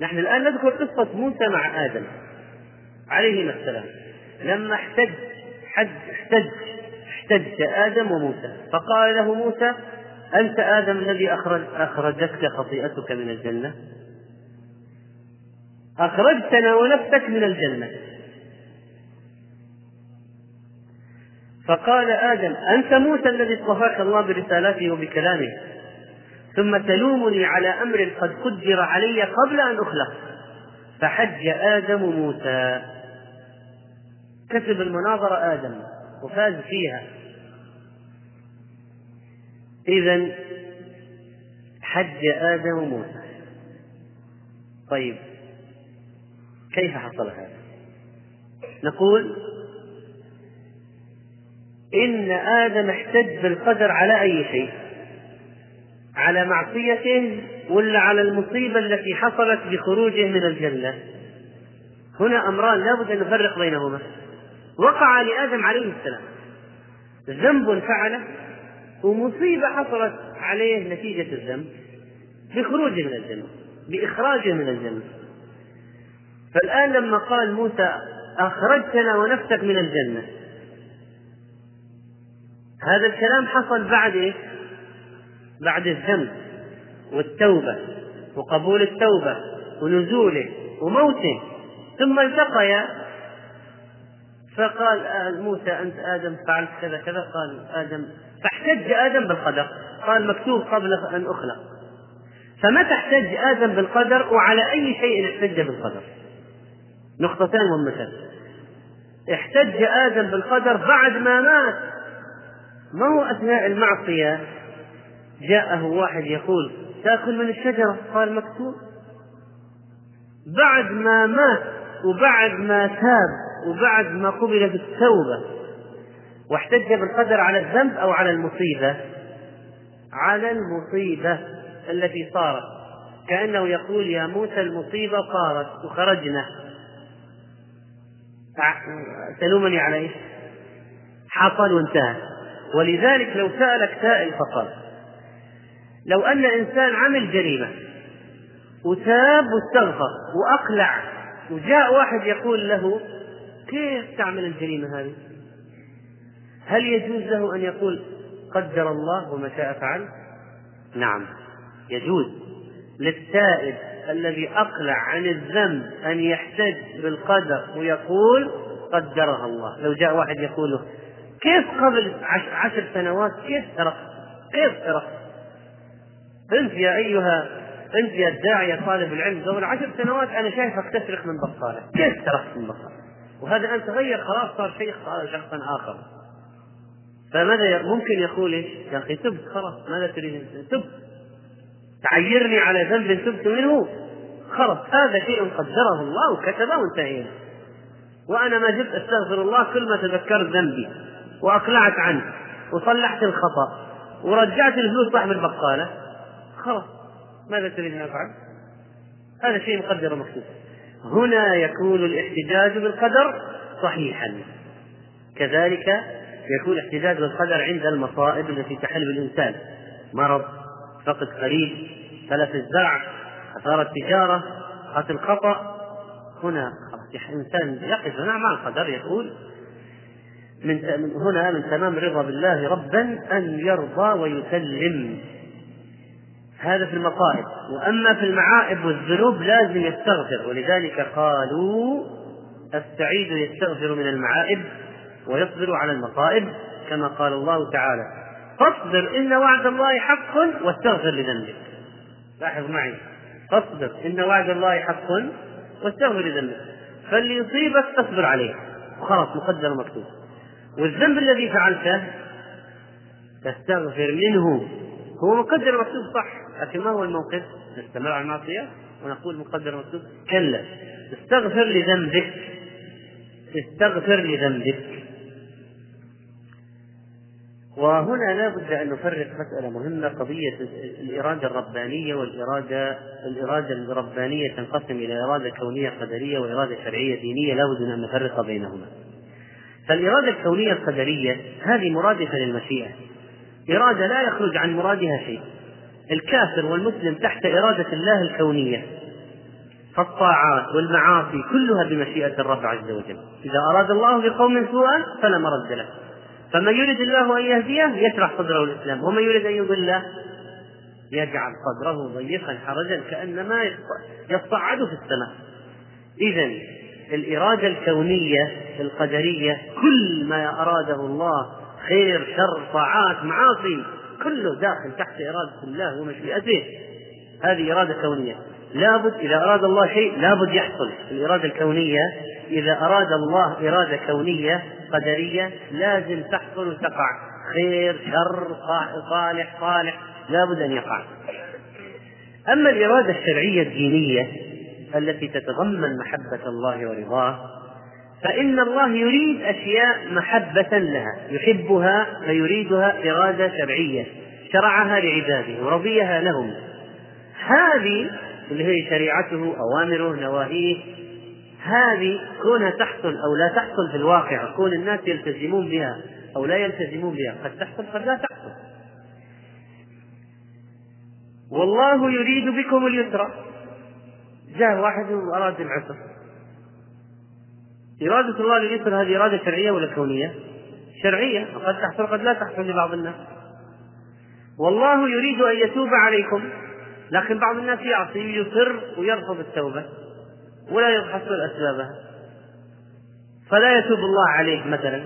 نحن الآن نذكر قصة موسى مع آدم عليهما السلام. لما احتج حد احتج احتج آدم وموسى. فقال له موسى أنت آدم الذي أخرج أخرجتك خطيئتك من الجنة؟ أخرجتنا ونفسك من الجنة. فقال آدم أنت موسى الذي اصطفاك الله برسالاته وبكلامه. ثم تلومني على أمر قد قدر علي قبل أن أخلق. فحج آدم موسى. كسب المناظرة آدم وفاز فيها. إذا حج آدم موسى. طيب كيف حصل هذا؟ نقول إن آدم احتج بالقدر على أي شيء. على معصيته ولا على المصيبة التي حصلت بخروجه من الجنة؟ هنا أمران لا بد أن نفرق بينهما. وقع لآدم عليه السلام. ذنب فعله ومصيبة حصلت عليه نتيجة الذنب بخروجه من الجنة بإخراجه من الجنة. فالآن لما قال موسى أخرجتنا ونفسك من الجنة هذا الكلام حصل بعد إيه؟ بعد الذنب والتوبة وقبول التوبة ونزوله وموته. ثم التقيا فقال موسى أنت آدم فعلت كذا كذا؟ قال آدم فاحتج آدم بالقدر. قال مكتوب قبل أن أخلق. فمتى احتج آدم بالقدر؟ وعلى أي شيء احتج بالقدر؟ نقطتان مهمتان. احتج آدم بالقدر بعد ما مات. ما هو أثناء المعصية؟ جاءه واحد يقول تأكل من الشجرة؟ قال مكتوب. بعد ما مات وبعد ما تاب وبعد ما قبل بالتوبة واحتج بالقدر على الذنب أو على المصيبة على المصيبة التي صارت. كأنه يقول يا موسى المصيبة صارت وخرجنا. تلومني على إيش؟ حصل وانتهى. ولذلك لو سألك سائل فقال لو أن إنسان عمل جريمة وتاب واستغفر وأقلع وجاء واحد يقول له كيف تعمل الجريمة هذه؟ هل يجوز له أن يقول قدر الله وما شاء فعل؟ نعم يجوز للتائب الذي أقلع عن الذنب أن يحتج بالقدر ويقول قدرها الله لو جاء واحد يقول كيف قبل عشر سنوات كيف سرقت كيف سرقت أنت يا أيها أنت يا الداعية طالب العلم قبل عشر سنوات أنا شايفك تسرق من بقالة كيف سرقت من بقالة وهذا أن تغير خلاص صار شيخ شخصا آخر. فماذا ممكن يقول إيش؟ يا أخي تبت خلاص ماذا تريد تبت تعيرني على ذنب تبت منه. خلاص هذا شيء قدره الله وكتبه وانتهينا. وأنا ما جبت أستغفر الله كل ما تذكرت ذنبي. وأقلعت عنه وصلحت الخطأ ورجعت الفلوس صاحب البقالة. خلاص ماذا تريد أن أفعل؟ هذا شيء مقدر ومكتوب. هنا يكون الاحتجاج بالقدر صحيحا. كذلك يكون الاحتجاج بالقدر عند المصائب التي تحل بالإنسان مرض فقد قريب تلف الزرع خسارة تجارة قتل خطأ هنا الإنسان يقف هنا مع القدر يقول من هنا من تمام رضا بالله ربا أن يرضى ويسلم. هذا في المصائب. وأما في المعائب والذنوب لازم يستغفر. ولذلك قالوا السعيد يستغفر من المعائب ويصبر على المصائب كما قال الله تعالى فاصبر إن وعد الله حق واستغفر لذنبك. لاحظ معي. فاصبر إن وعد الله حق واستغفر لذنبك. فاللي يصيبك تصبر عليه. وخلاص مقدر ومكتوب والذنب الذي فعلته تستغفر منه. هو مقدر ومكتوب صح لكن ما هو الموقف؟ نستمر على المعصية ونقول مقدر ومكتوب كلا. استغفر لذنبك. استغفر لذنبك. وهنا لا بد أن نفرق مسألة مهمة قضية الإرادة الربانية والإرادة الإرادة الربانية تنقسم إلى إرادة كونية قدرية وإرادة شرعية دينية. لا بد أن نفرق بينهما. فالإرادة الكونية القدرية هذه مرادفة للمشيئة. إرادة لا يخرج عن مرادها شيء. الكافر والمسلم تحت إرادة الله الكونية. فالطاعات والمعاصي كلها بمشيئة الرب عز وجل. إذا أراد الله بقوم سوءا فلا مرد له. فمن يريد الله أن يهديه يشرح صدره الإسلام. ومن يريد أن يضله يجعل صدره ضيقا حرجا كأنما يصعد في السماء. إذا الإرادة الكونية القدرية كل ما أراده الله خير شر طاعات معاصي كله داخل تحت إرادة الله ومشيئته. هذه إرادة كونية. لابد إذا أراد الله شيء لابد يحصل الإرادة الكونية. إذا أراد الله إرادة كونية قدرية لازم تحصل وتقع. خير شر صالح صالح لابد أن يقع. أما الإرادة الشرعية الدينية التي تتضمن محبة الله ورضاه فإن الله يريد أشياء محبة لها يحبها فيريدها إرادة شرعية شرعها لعباده ورضيها لهم. هذه اللي هي شريعته أوامره نواهيه هذه كونها تحصل أو لا تحصل في الواقع كون الناس يلتزمون بها أو لا يلتزمون بها قد تحصل قد لا تحصل. والله يريد بكم اليسر جاء واحد وأراد العسر. إرادة الله لليسر هذه إرادة شرعية ولا كونية؟ شرعية قد تحصل قد لا تحصل لبعض الناس. والله يريد أن يتوب عليكم لكن بعض الناس يعصي يصر ويرفض التوبة ولا يحصل أسبابها. فلا يتوب الله عليه مثلا.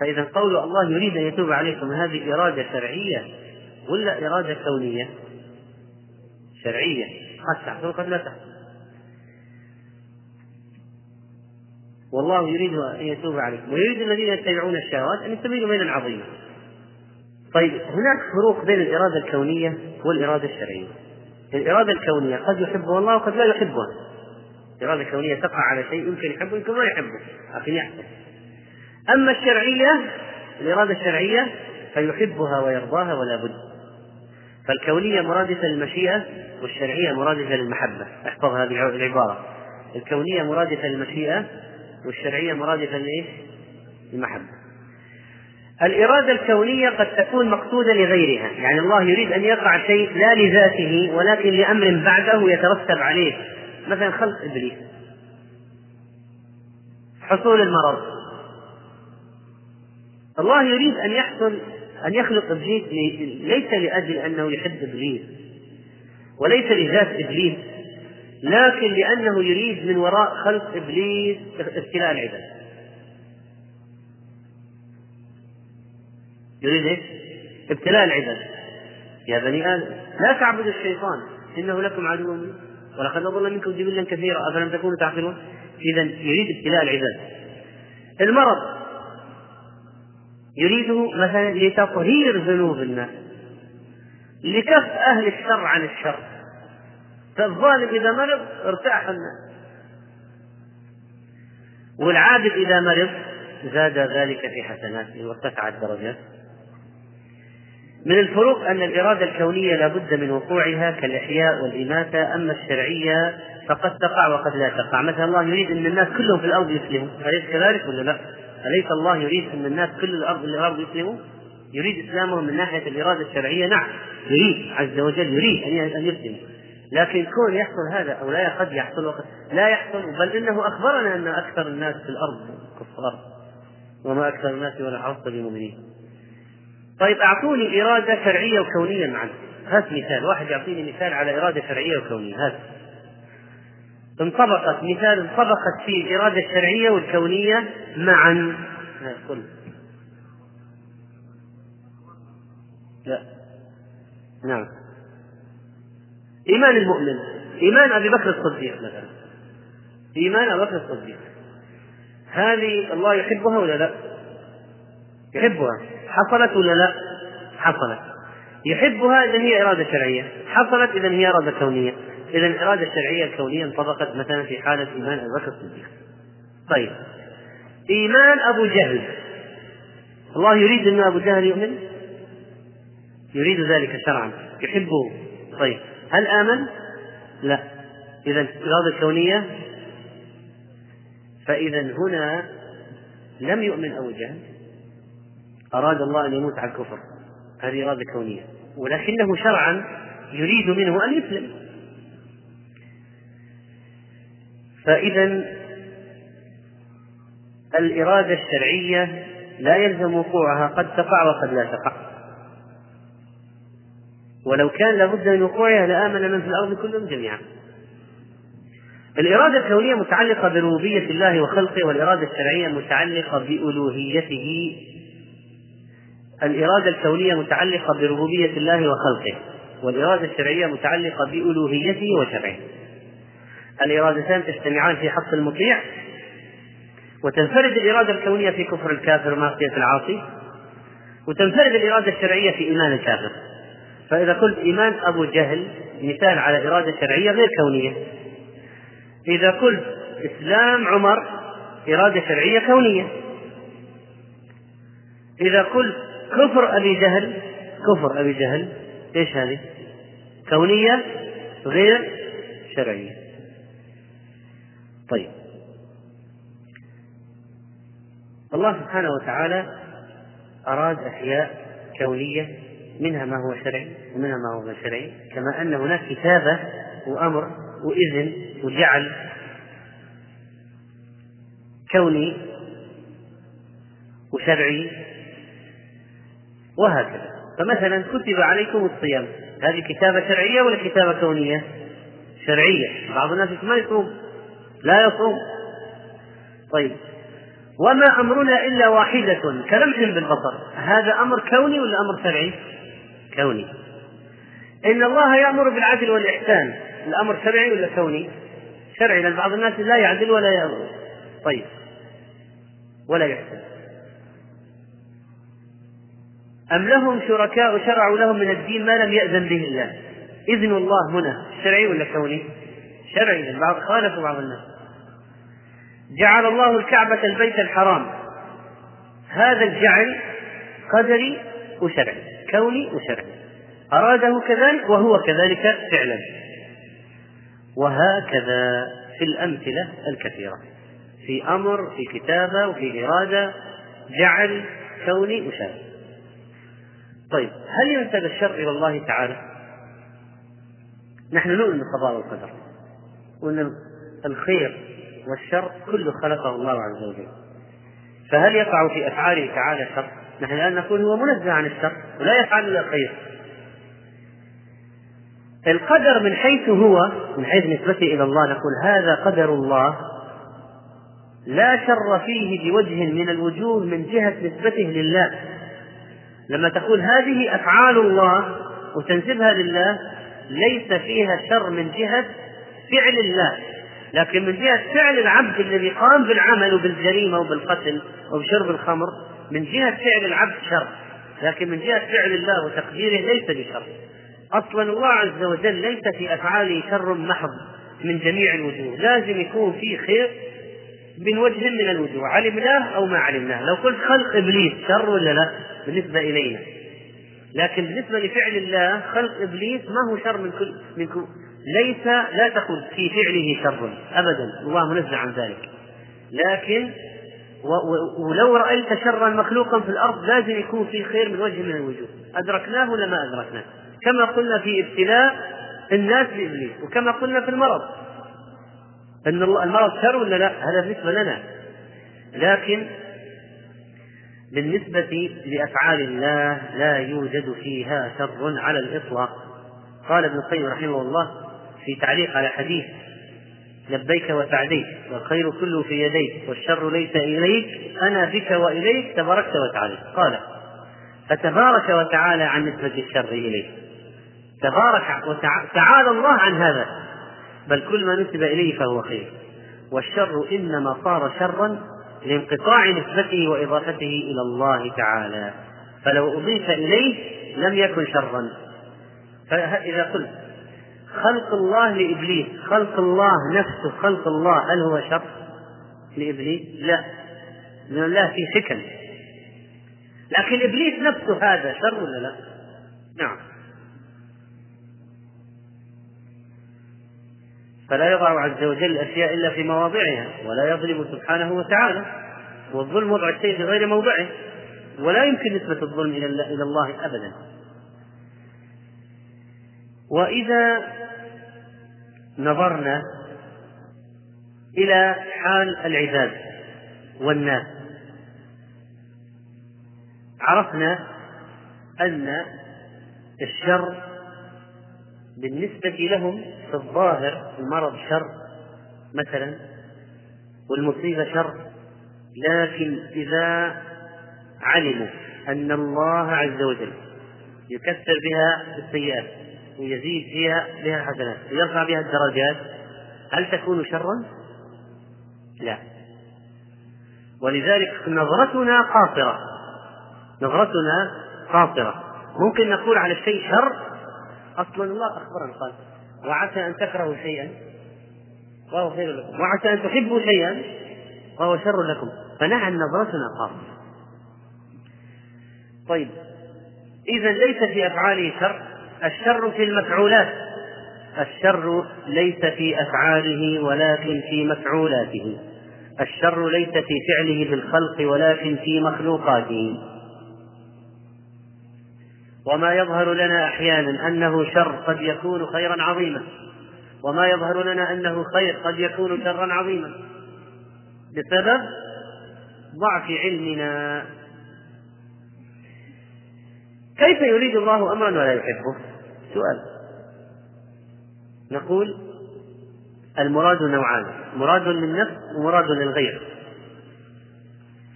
فإذا قول الله يريد أن يتوب عليكم هذه إرادة شرعية ولا إرادة كونية؟ شرعية. قد تحصل قد لا تحصل والله يريد أن يتوب عليكم ويريد الذين يتبعون الشهوات أن يستبينوا بينا عظيما طيب هناك فروق بين الإرادة الكونية والإرادة الشرعية. الإرادة الكونية قد يحبها الله وقد لا يحبها. الإرادة الكونية تقع على شيء يمكن يحبه يمكن ما يحبه لكن يحصل أما الشرعية الإرادة الشرعية فيحبها ويرضاها ولا بد. فالكونية مرادفة للمشيئة والشرعية مرادفة للمحبة. احفظ هذه العبارة الكونية مرادفة للمشيئة والشرعية مرادفة لإيش؟ للمحبة. الإرادة الكونية قد تكون مقصودة لغيرها. يعني الله يريد أن يقع شيء لا لذاته ولكن لأمر بعده يترتب عليه. مثلا خلق إبليس. حصول المرض. الله يريد أن يحصل أن يخلق إبليس ليس لأجل أنه يحب إبليس وليس لذات إبليس لكن لأنه يريد من وراء خلق إبليس ابتلاء العباد. يريد إيش؟ ابتلاء العباد. يا بني آدم لا تعبدوا الشيطان إنه لكم عدو ولقد أضل منكم جبلا كثيرا أفلم تكونوا تعقلون؟ إذا يريد ابتلاء العباد. المرض يريده مثلا لتطهير ذنوب الناس لكف أهل الشر عن الشر. فالظالم إذا مرض ارتاح الناس والعابد إذا مرض زاد ذلك في حسناته وارتفعت درجاته. من الفروق أن الإرادة الكونية لا بد من وقوعها كالإحياء والإماتة أما الشرعية فقد تقع وقد لا تقع. مثلا الله يريد أن الناس كلهم في الأرض يسلموا أليس كذلك ولا لا؟ أليس الله يريد أن الناس كل الأرض الأرض يسلموا؟ يريد إسلامهم من ناحية الإرادة الشرعية؟ نعم يريد عز وجل يريد أن يسلموا لكن كون يحصل هذا أو لا قد يحصل وقد لا يحصل بل إنه أخبرنا أن أكثر الناس في الأرض كفار وما أكثر الناس ولا حرصت بمؤمنين. طيب أعطوني إرادة شرعية وكونية معا. هات مثال واحد يعطيني مثال على إرادة شرعية وكونية. هات. انطبقت مثال انطبقت فيه الإرادة الشرعية والكونية معا. كل لا. نعم. إيمان المؤمن. إيمان أبي بكر الصديق مثلا. إيمان أبي بكر الصديق. هذه الله يحبها ولا لا؟ يحبها. حصلت ولا لا؟ حصلت. يحبها إذا هي إرادة شرعية. حصلت إذا هي إرادة كونية. إذا الإرادة الشرعية الكونية انطبقت مثلا في حالة إيمان أبي بكر الصديق. طيب. إيمان أبو جهل. الله يريد أن أبو جهل يؤمن؟ يريد ذلك شرعا. يحبه. طيب. هل آمن؟ لا. إذا الإرادة الكونية فإذا هنا لم يؤمن أبو جهل. أراد الله أن يموت على الكفر. هذه إرادة كونية. ولكنه شرعا يريد منه أن يسلم. فإذا الإرادة الشرعية لا يلزم وقوعها قد تقع وقد لا تقع. ولو كان لابد من وقوعها لآمن من في الأرض كلهم جميعا. الإرادة الكونية متعلقة بربوبية الله وخلقه والإرادة الشرعية متعلقة بألوهيته. الإرادة الكونية متعلقة بربوبية الله وخلقه والإرادة الشرعية متعلقة بألوهيته وشرعه. الإرادتان تجتمعان في حق المطيع وتنفرد الإرادة الكونية في كفر الكافر ومعصية العاصي وتنفرد الإرادة الشرعية في إيمان الكافر. فإذا قلت إيمان أبو جهل مثال على إرادة شرعية غير كونية. إذا قلت إسلام عمر إرادة شرعية كونية. إذا قلت كفر أبي جهل كفر أبي جهل إيش هذه؟ كونية غير شرعية. طيب. الله سبحانه وتعالى أراد أشياء كونية منها ما هو شرعي ومنها ما هو غير شرعي كما أن هناك كتابة وأمر وإذن وجعل كوني وشرعي وهكذا. فمثلا كتب عليكم الصيام هذه كتابة شرعية ولا كتابة كونية؟ شرعية. بعض الناس ما يصوم لا يصوم. طيب. وما أمرنا إلا واحدة كلمح بالبصر. هذا أمر كوني ولا أمر شرعي؟ كوني. إن الله يأمر بالعدل والإحسان. الأمر شرعي ولا كوني؟ شرعي لأن بعض الناس لا يعدل ولا يأمر. طيب. ولا يحسن. أم لهم شركاء شرعوا لهم من الدين ما لم يأذن به الله؟ إذن الله هنا. شرعي ولا كوني؟ شرعي البعض خالف بعض الناس. جعل الله الكعبة البيت الحرام. هذا الجعل قدري وشرعي كوني وشرعي. أراده كذلك وهو كذلك فعلا. وهكذا في الأمثلة الكثيرة. في أمر في كتابة وفي إرادة جعل كوني وشرعي. طيب هل ينسب الشر إلى الله تعالى؟ نحن نؤمن بالقضاء والقدر وأن الخير. والشر كله خلقه الله عز وجل. فهل يقع في أفعاله تعالى شر؟ نحن الآن نقول هو منزه عن الشر ولا يفعل إلا الخير القدر من حيث هو من حيث نسبته إلى الله نقول هذا قدر الله لا شر فيه بوجه من الوجوه من جهة نسبته لله. لما تقول هذه أفعال الله وتنسبها لله ليس فيها شر من جهة فعل الله. لكن من جهة فعل العبد الذي قام بالعمل وبالجريمة وبالقتل وبشرب الخمر من جهة فعل العبد شر لكن من جهة فعل الله وتقديره ليس بشر. أصلا الله عز وجل ليس في أفعاله شر محض من جميع الوجوه لازم يكون فيه خير من وجه من الوجوه علمناه أو ما علمناه. لو قلت خلق إبليس شر ولا لا؟ بالنسبة إلينا. لكن بالنسبة لفعل الله خلق إبليس ما هو شر من كل من كل ليس لا تقل في فعله شر أبدا. الله منزه عن ذلك. لكن ولو رأيت شرا مخلوقا في الأرض لازم يكون في خير من وجه من الوجوه أدركناه ولا ما أدركناه؟ كما قلنا في ابتلاء الناس بإبليس وكما قلنا في المرض. أن المرض شر ولا لا؟ هذا بالنسبة لنا. لكن بالنسبة لأفعال الله لا يوجد فيها شر على الإطلاق. قال ابن القيم رحمه الله في تعليق على حديث لبيك وسعديك والخير كله في يديك والشر ليس إليك أنا بك وإليك تباركت وتعالى. قال فتبارك وتعالى عن نسبة الشر إليه تبارك وتعالى الله عن هذا. بل كل ما نسب إليه فهو خير. والشر إنما صار شرا لانقطاع نسبته وإضافته إلى الله تعالى. فلو أضيف إليه لم يكن شرا. فإذا قلت خلق الله لإبليس خلق الله نفسه خلق الله هل هو شر لإبليس؟ لا. لأن الله في حكم. لكن إبليس نفسه هذا شر ولا لا؟ نعم. فلا يضع عز وجل الأشياء إلا في مواضعها ولا يظلم سبحانه وتعالى. والظلم وضع الشيء في غير موضعه ولا يمكن نسبة الظلم إلى الله أبدا. وإذا نظرنا إلى حال العباد والناس عرفنا أن الشر بالنسبة لهم في الظاهر المرض شر مثلا والمصيبة شر لكن إذا علموا أن الله عز وجل يكثر بها السيئات ويزيد فيها بها الحسنات ويرفع بها الدرجات. هل تكون شرا؟ لا. ولذلك نظرتنا قاصرة. نظرتنا قاصرة. ممكن نقول على الشيء شر؟ أصلا الله أخبرنا قال وعسى أن تكرهوا شيئا؟ وهو خير لكم. وعسى أن تحبوا شيئا؟ وهو شر لكم. فنعم نظرتنا قاصرة. طيب. إذا ليس في أفعاله شر. الشر في المفعولات. الشر ليس في أفعاله ولكن في مفعولاته. الشر ليس في فعله بالخلق ولكن في مخلوقاته. وما يظهر لنا أحيانا أنه شر قد يكون خيرا عظيما. وما يظهر لنا أنه خير قد يكون شرا عظيما. بسبب ضعف علمنا. كيف يريد الله أمرا ولا يحبه؟ سؤال. نقول المراد نوعان مراد للنفس ومراد للغير.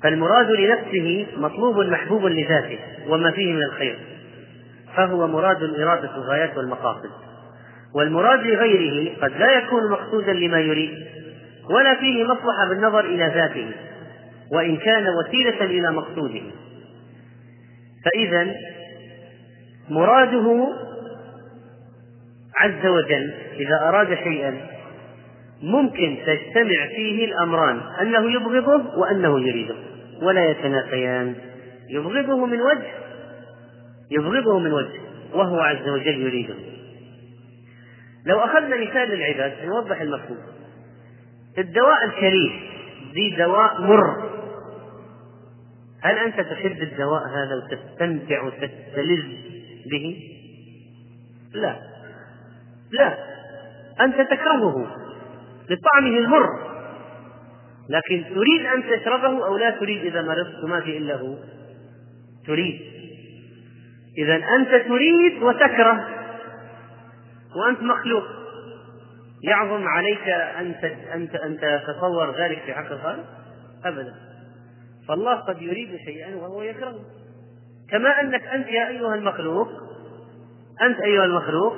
فالمراد لنفسه مطلوب محبوب لذاته وما فيه من الخير فهو مراد الإرادة الغايات والمقاصد. والمراد لغيره قد لا يكون مقصودا لما يريد ولا فيه مصلحة بالنظر إلى ذاته وإن كان وسيلة إلى مقصوده. فإذا مراده عز وجل إذا أراد شيئا ممكن تجتمع فيه الأمران أنه يبغضه وأنه يريده ولا يتنافيان. يبغضه من وجه يبغضه من وجه وهو عز وجل يريده. لو أخذنا مثال للعباد نوضح المفهوم. الدواء الكريم ذي دواء مر. هل أنت تحب الدواء هذا وتستمتع وتستلذ؟ به؟ لا. لا. أنت تكرهه لطعمه المر لكن تريد أن تشربه أو لا تريد إذا مرضت ما في إلا هو. تريد. إذا أنت تريد وتكره. وأنت مخلوق. يعظم عليك أن أن أن تتصور ذلك في حق الخالق؟ أبدا. فالله قد يريد شيئا وهو يكرهه. كما أنك أنت يا أيها المخلوق أنت أيها المخلوق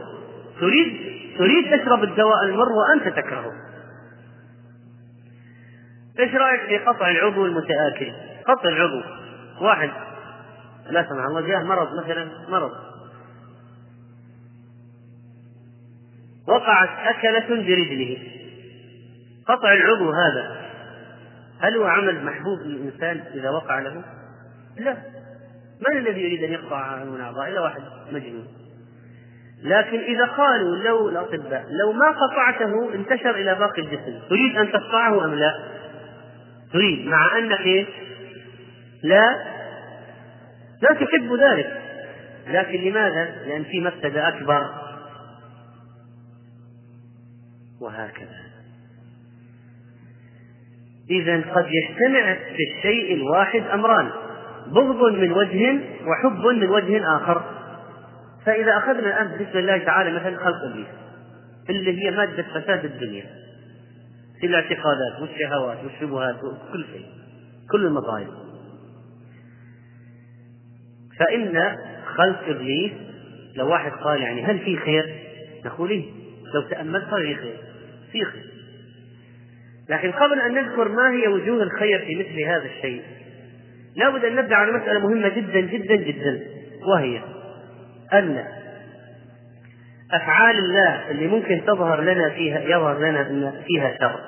تريد تريد تشرب الدواء المر وأنت تكرهه. إيش رأيك في قطع العضو المتآكل؟ قطع العضو. واحد. لا سمح الله جاء مرض مثلا مرض. وقعت أكلة برجله. قطع العضو هذا. هل هو عمل محبوب للإنسان إذا وقع له؟ لا. من الذي يريد أن يقطع أعضاء إلا واحد مجنون. لكن إذا قالوا لو الأطباء لو ما قطعته انتشر إلى باقي الجسم تريد أن تقطعه أم لا؟ تريد مع أنك إيه؟ لا. لا تحب ذلك. لكن لماذا؟ لأن في مفسدة أكبر. وهكذا. إذا قد يجتمع في الشيء الواحد أمران. بغض من وجه وحب من وجه آخر فإذا أخذنا الآن بسم الله تعالى مثلا خلق إبليس اللي هي مادة فساد الدنيا في الاعتقادات والشهوات والشبهات وكل شيء كل المظاهر فإن خلق إبليس لو واحد قال يعني هل في خير؟ نقول إيه؟ لو تأملت في خير في خير لكن قبل أن نذكر ما هي وجوه الخير في مثل هذا الشيء لابد أن نبدأ على مسألة مهمة جدا جدا جدا وهي أن أفعال الله اللي ممكن تظهر لنا فيها يظهر لنا أن فيها شر.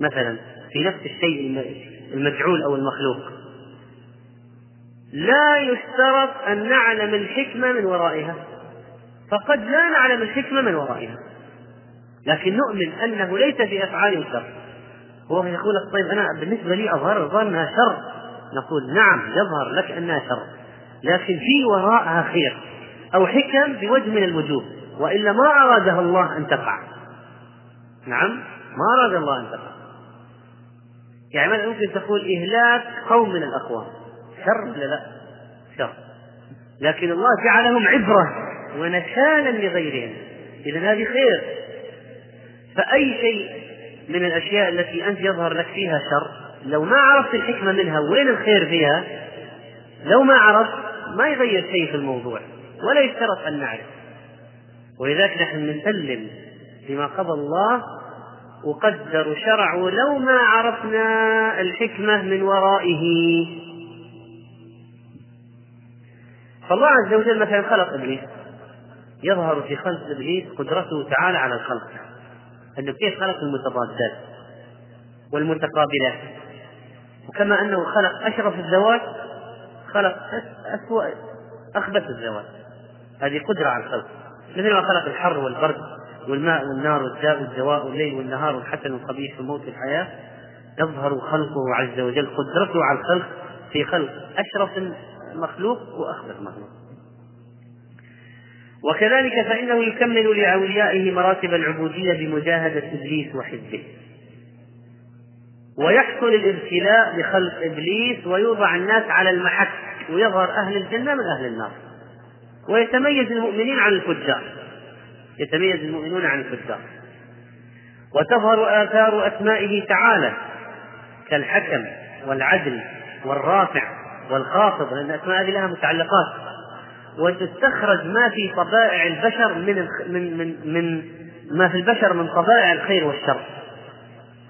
مثلا في نفس الشيء المجعول أو المخلوق. لا يشترط أن نعلم الحكمة من ورائها. فقد لا نعلم الحكمة من ورائها. لكن نؤمن أنه ليس في أفعال شر. هو يقول طيب أنا بالنسبة لي أظهر أنها شر. نقول نعم يظهر لك أنها شر. لكن في وراءها خير أو حكم بوجه من الوجوه وإلا ما أرادها الله أن تقع. نعم ما أراد الله أن تقع. يعني ممكن تقول إهلاك قوم من الأقوام. شر ولا لا؟ شر. لكن الله جعلهم عبرة ونكالا لغيرهم. إذا هذه خير. فأي شيء من الأشياء التي أنت يظهر لك فيها شر لو ما عرفت الحكمة منها وين الخير فيها لو ما عرفت ما يغير شيء في الموضوع ولا يشترط أن نعرف. ولذلك نحن نسلم بما قضى الله وقدر شرعه لو ما عرفنا الحكمة من ورائه. فالله عز وجل مثلا خلق إبليس. يظهر في خلق إبليس قدرته تعالى على الخلق. أنه كيف خلق المتضادات والمتقابلات. وكما أنه خلق أشرف الذوات خلق أسوأ أخبث الذوات هذه قدرة على الخلق. مثل ما خلق الحر والبرد والماء والنار والداء والدواء والليل والنهار والحسن والقبيح والموت والحياة يظهر خلقه عز وجل قدرته على الخلق في خلق أشرف مخلوق وأخبث مخلوق. وكذلك فإنه يكمل لأوليائه مراتب العبودية بمجاهدة إبليس وحزبه. ويحصل الابتلاء بخلق إبليس ويوضع الناس على المحك ويظهر أهل الجنة من أهل النار. ويتميز المؤمنين عن الفجار. يتميز المؤمنون عن الفجار. وتظهر آثار أسمائه تعالى كالحكم والعدل والرافع والخافض لأن الأسماء هذه لها متعلقات. وتستخرج ما في طبائع البشر من من من من ما في البشر من طبائع الخير والشر.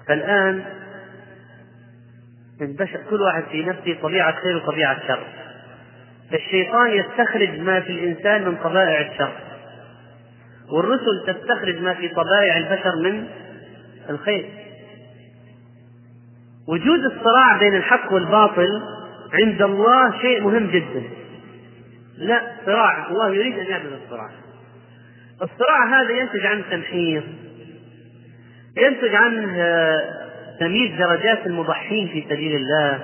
فالآن البشر كل واحد في نفسه طبيعة خير وطبيعة شر. فالشيطان يستخرج ما في الإنسان من طبائع الشر. والرسل تستخرج ما في طبائع البشر من الخير. وجود الصراع بين الحق والباطل عند الله شيء مهم جدا. لا صراع. الله يريد أن يعمل الصراع. الصراع هذا ينتج عنه تمحيص ينتج عنه تمييز درجات المضحين في سبيل الله.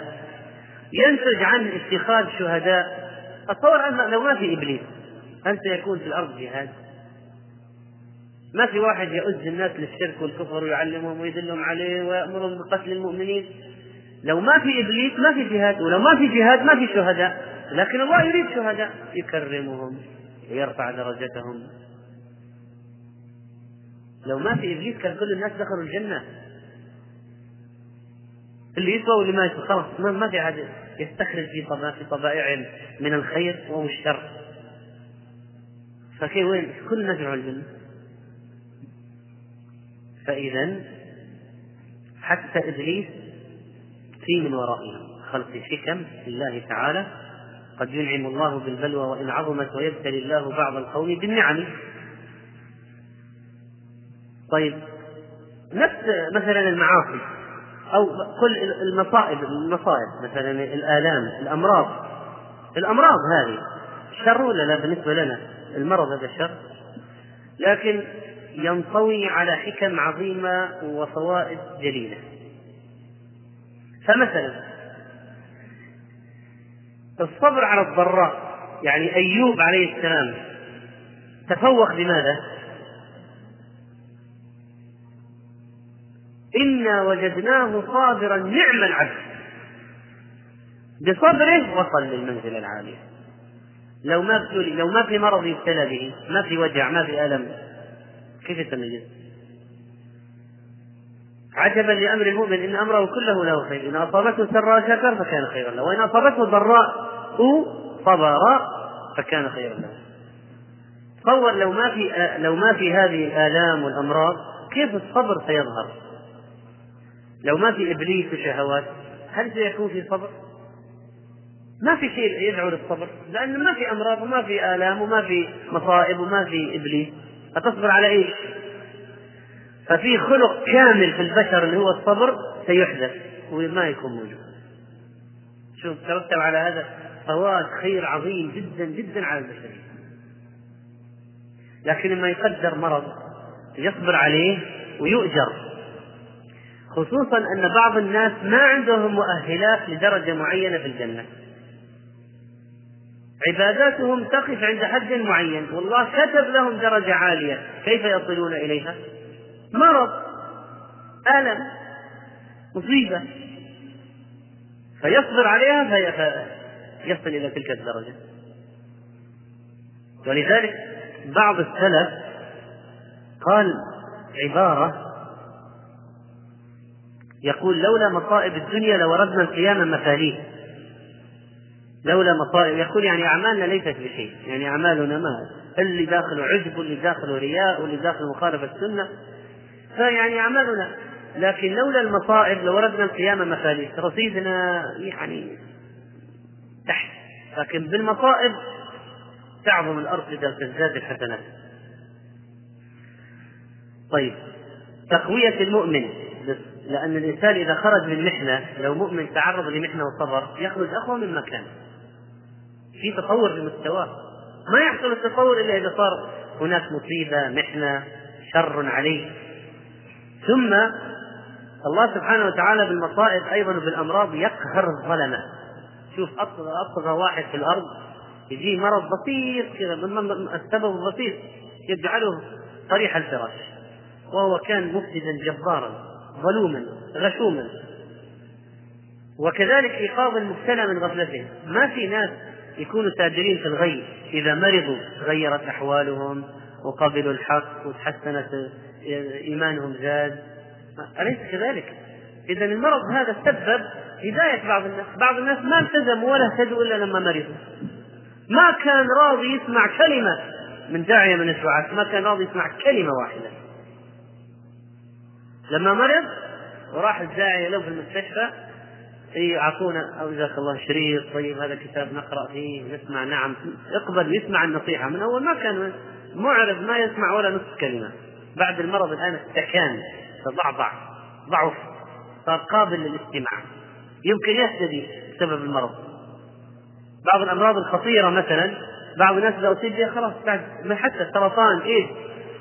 ينتج عنه اتخاذ شهداء. تصور أن لو ما في إبليس هل سيكون في الأرض جهاد؟ ما في واحد يؤز الناس للشرك والكفر ويعلمهم ويدلهم عليه ويأمرهم بقتل المؤمنين؟ لو ما في إبليس ما في جهاد. ولو ما في جهاد ما في شهداء. لكن الله يريد شهداء. يكرمهم ويرفع درجتهم لو ما في إبليس كان كل الناس دخلوا الجنة. اللي يسوى واللي ما يسوى. خلاص ما في أحد يستخرج في في طبائعهم من الخير أو الشر. فكيف وين؟ كل يروحوا الجنة. فإذا حتى إبليس في من ورائه. خلق حكم لله تعالى. قد ينعم الله بالبلوى وإن عظمت ويبتلي الله بعض القوم بالنعم. طيب نفس مثلا المعاصي. أو كل المصائب المصائب مثلا الآلام الأمراض. الأمراض هذه شر ولا لا بالنسبة لنا؟ المرض هذا شر. لكن ينطوي على حكم عظيمة وفوائد جليلة. فمثلا الصبر على الضراء يعني أيوب عليه السلام تفوق بماذا؟ إنا وجدناه صابرا نعم العبد. بصبره وصل للمنزلة العالية لو ما لو ما في مرض يبتلى به ما في وجع ما في ألم كيف يتميز؟ عجبا لأمر المؤمن إن أمره كله له خير. إن أصابته سراء شكر فكان خيرا له. وإن أصابته ضراء صبر فكان خيرا له. تصور لو ما في لو ما في هذه الآلام والأمراض كيف الصبر سيظهر؟ لو ما في إبليس وشهوات هل سيكون في صبر؟ ما في شيء يدعو للصبر لأن ما في أمراض وما في آلام وما في مصائب وما في إبليس. أتصبر على إيش؟ ففي خلق كامل في البشر اللي هو الصبر سيحدث وما يكون موجود. شوف ترتب على هذا فوائد خير عظيم جدا جدا على البشرية لكن لما يقدر مرض يصبر عليه ويؤجر. خصوصا أن بعض الناس ما عندهم مؤهلات لدرجة معينة في الجنة. عباداتهم تقف عند حد معين. والله كتب لهم درجة عالية. كيف يصلون إليها؟ مرض. ألم. مصيبة. فيصبر عليها فيصل إلى تلك الدرجة. ولذلك بعض السلف قال عبارة يقول لولا مصائب الدنيا لوردنا القيامة مثاليه لولا مصائب. يقول يعني أعمالنا ليست بشيء. يعني أعمالنا ما؟ اللي داخله عجب واللي داخله رياء واللي داخله مخالفة السنة. فيعني أعمالنا. لكن لولا المصائب لوردنا القيامة مثاليث رصيدنا يعني تحت. لكن بالمصائب تعظم الأرض إذا تزداد الحسنات. طيب. تقوية المؤمن. لأن الإنسان إذا خرج من محنة لو مؤمن تعرض لمحنة وصبر يخرج أقوى مما كان. في تطور في مستواه ما يحصل التطور إلا إذا صار هناك مصيبة محنة شر عليه. ثم الله سبحانه وتعالى بالمصائب أيضا وبالأمراض يقهر الظلمة. شوف أطغى واحد في الأرض يجيه مرض بسيط كذا السبب البسيط يجعله طريح الفراش. وهو كان مفسدا جبارا. ظلوما غشوما. وكذلك إيقاظ المبتلى من غفلته. ما في ناس يكونوا تاجرين في الغي. إذا مرضوا تغيرت أحوالهم وقبلوا الحق وتحسنت إيمانهم زاد. أليس كذلك؟ إذا المرض هذا سبب هداية بعض الناس. بعض الناس ما التزموا ولا اهتدوا إلا لما مرضوا. ما كان راضي يسمع كلمة من داعية من الدعاة. ما كان راضي يسمع كلمة واحدة. لما مرض وراح الداعية له في المستشفى إي أعطونا أو جزاك الله شريط طيب هذا كتاب نقرأ فيه نسمع نعم اقبل يسمع النصيحة. من أول ما كان معرض ما يسمع ولا نصف كلمة. بعد المرض الآن استكان تضعضع ضعف صار قابل للاستماع. يمكن يهتدي بسبب المرض. بعض الأمراض الخطيرة مثلا بعض الناس إذا أصيب بها خلاص بعد ما حتى السرطان إيش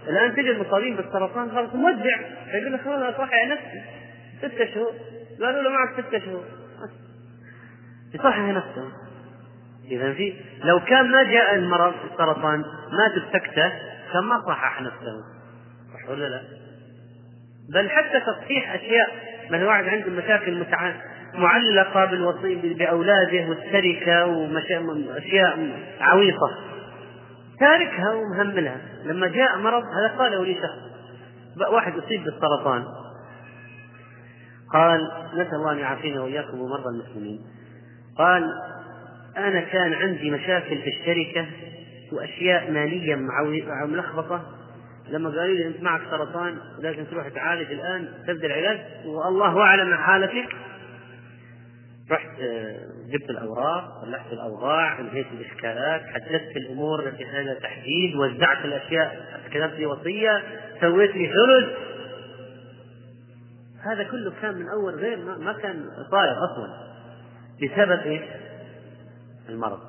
الآن تجد مصابين بالسرطان خلاص مودع يقول لك خلاص اصحح نفسي. ستة شهور. قالوا له معك ستة شهور. يصحح نفسه. إذا في لو كان ما جاء المرض السرطان مات بسكتة كان ما صحح نفسه. صح ولا لا؟ بل حتى تصحيح أشياء. من واحد عنده مشاكل متع... معلقة بالوصي بأولاده والتركة وأشياء عويصة. تاركها ومهملها. لما جاء مرض هذا قاله لي شخص. واحد أصيب بالسرطان. قال نسأل الله أن يعافينا وإياكم ومرضى المسلمين. قال أنا كان عندي مشاكل في الشركة وأشياء مالية ملخبطة. لما قالوا لي أنت معك سرطان لازم تروح تعالج الآن تبدأ العلاج والله أعلم حالتك. رحت آه، جبت الأوراق صلحت الأوضاع انهيت الإشكالات حددت الأمور التي تحتاج تحديد وزعت الأشياء كتبت لي وصية سويت لي ثلث هذا كله كان من أول غير ما كان صاير أصلا. بسبب إيش؟ المرض.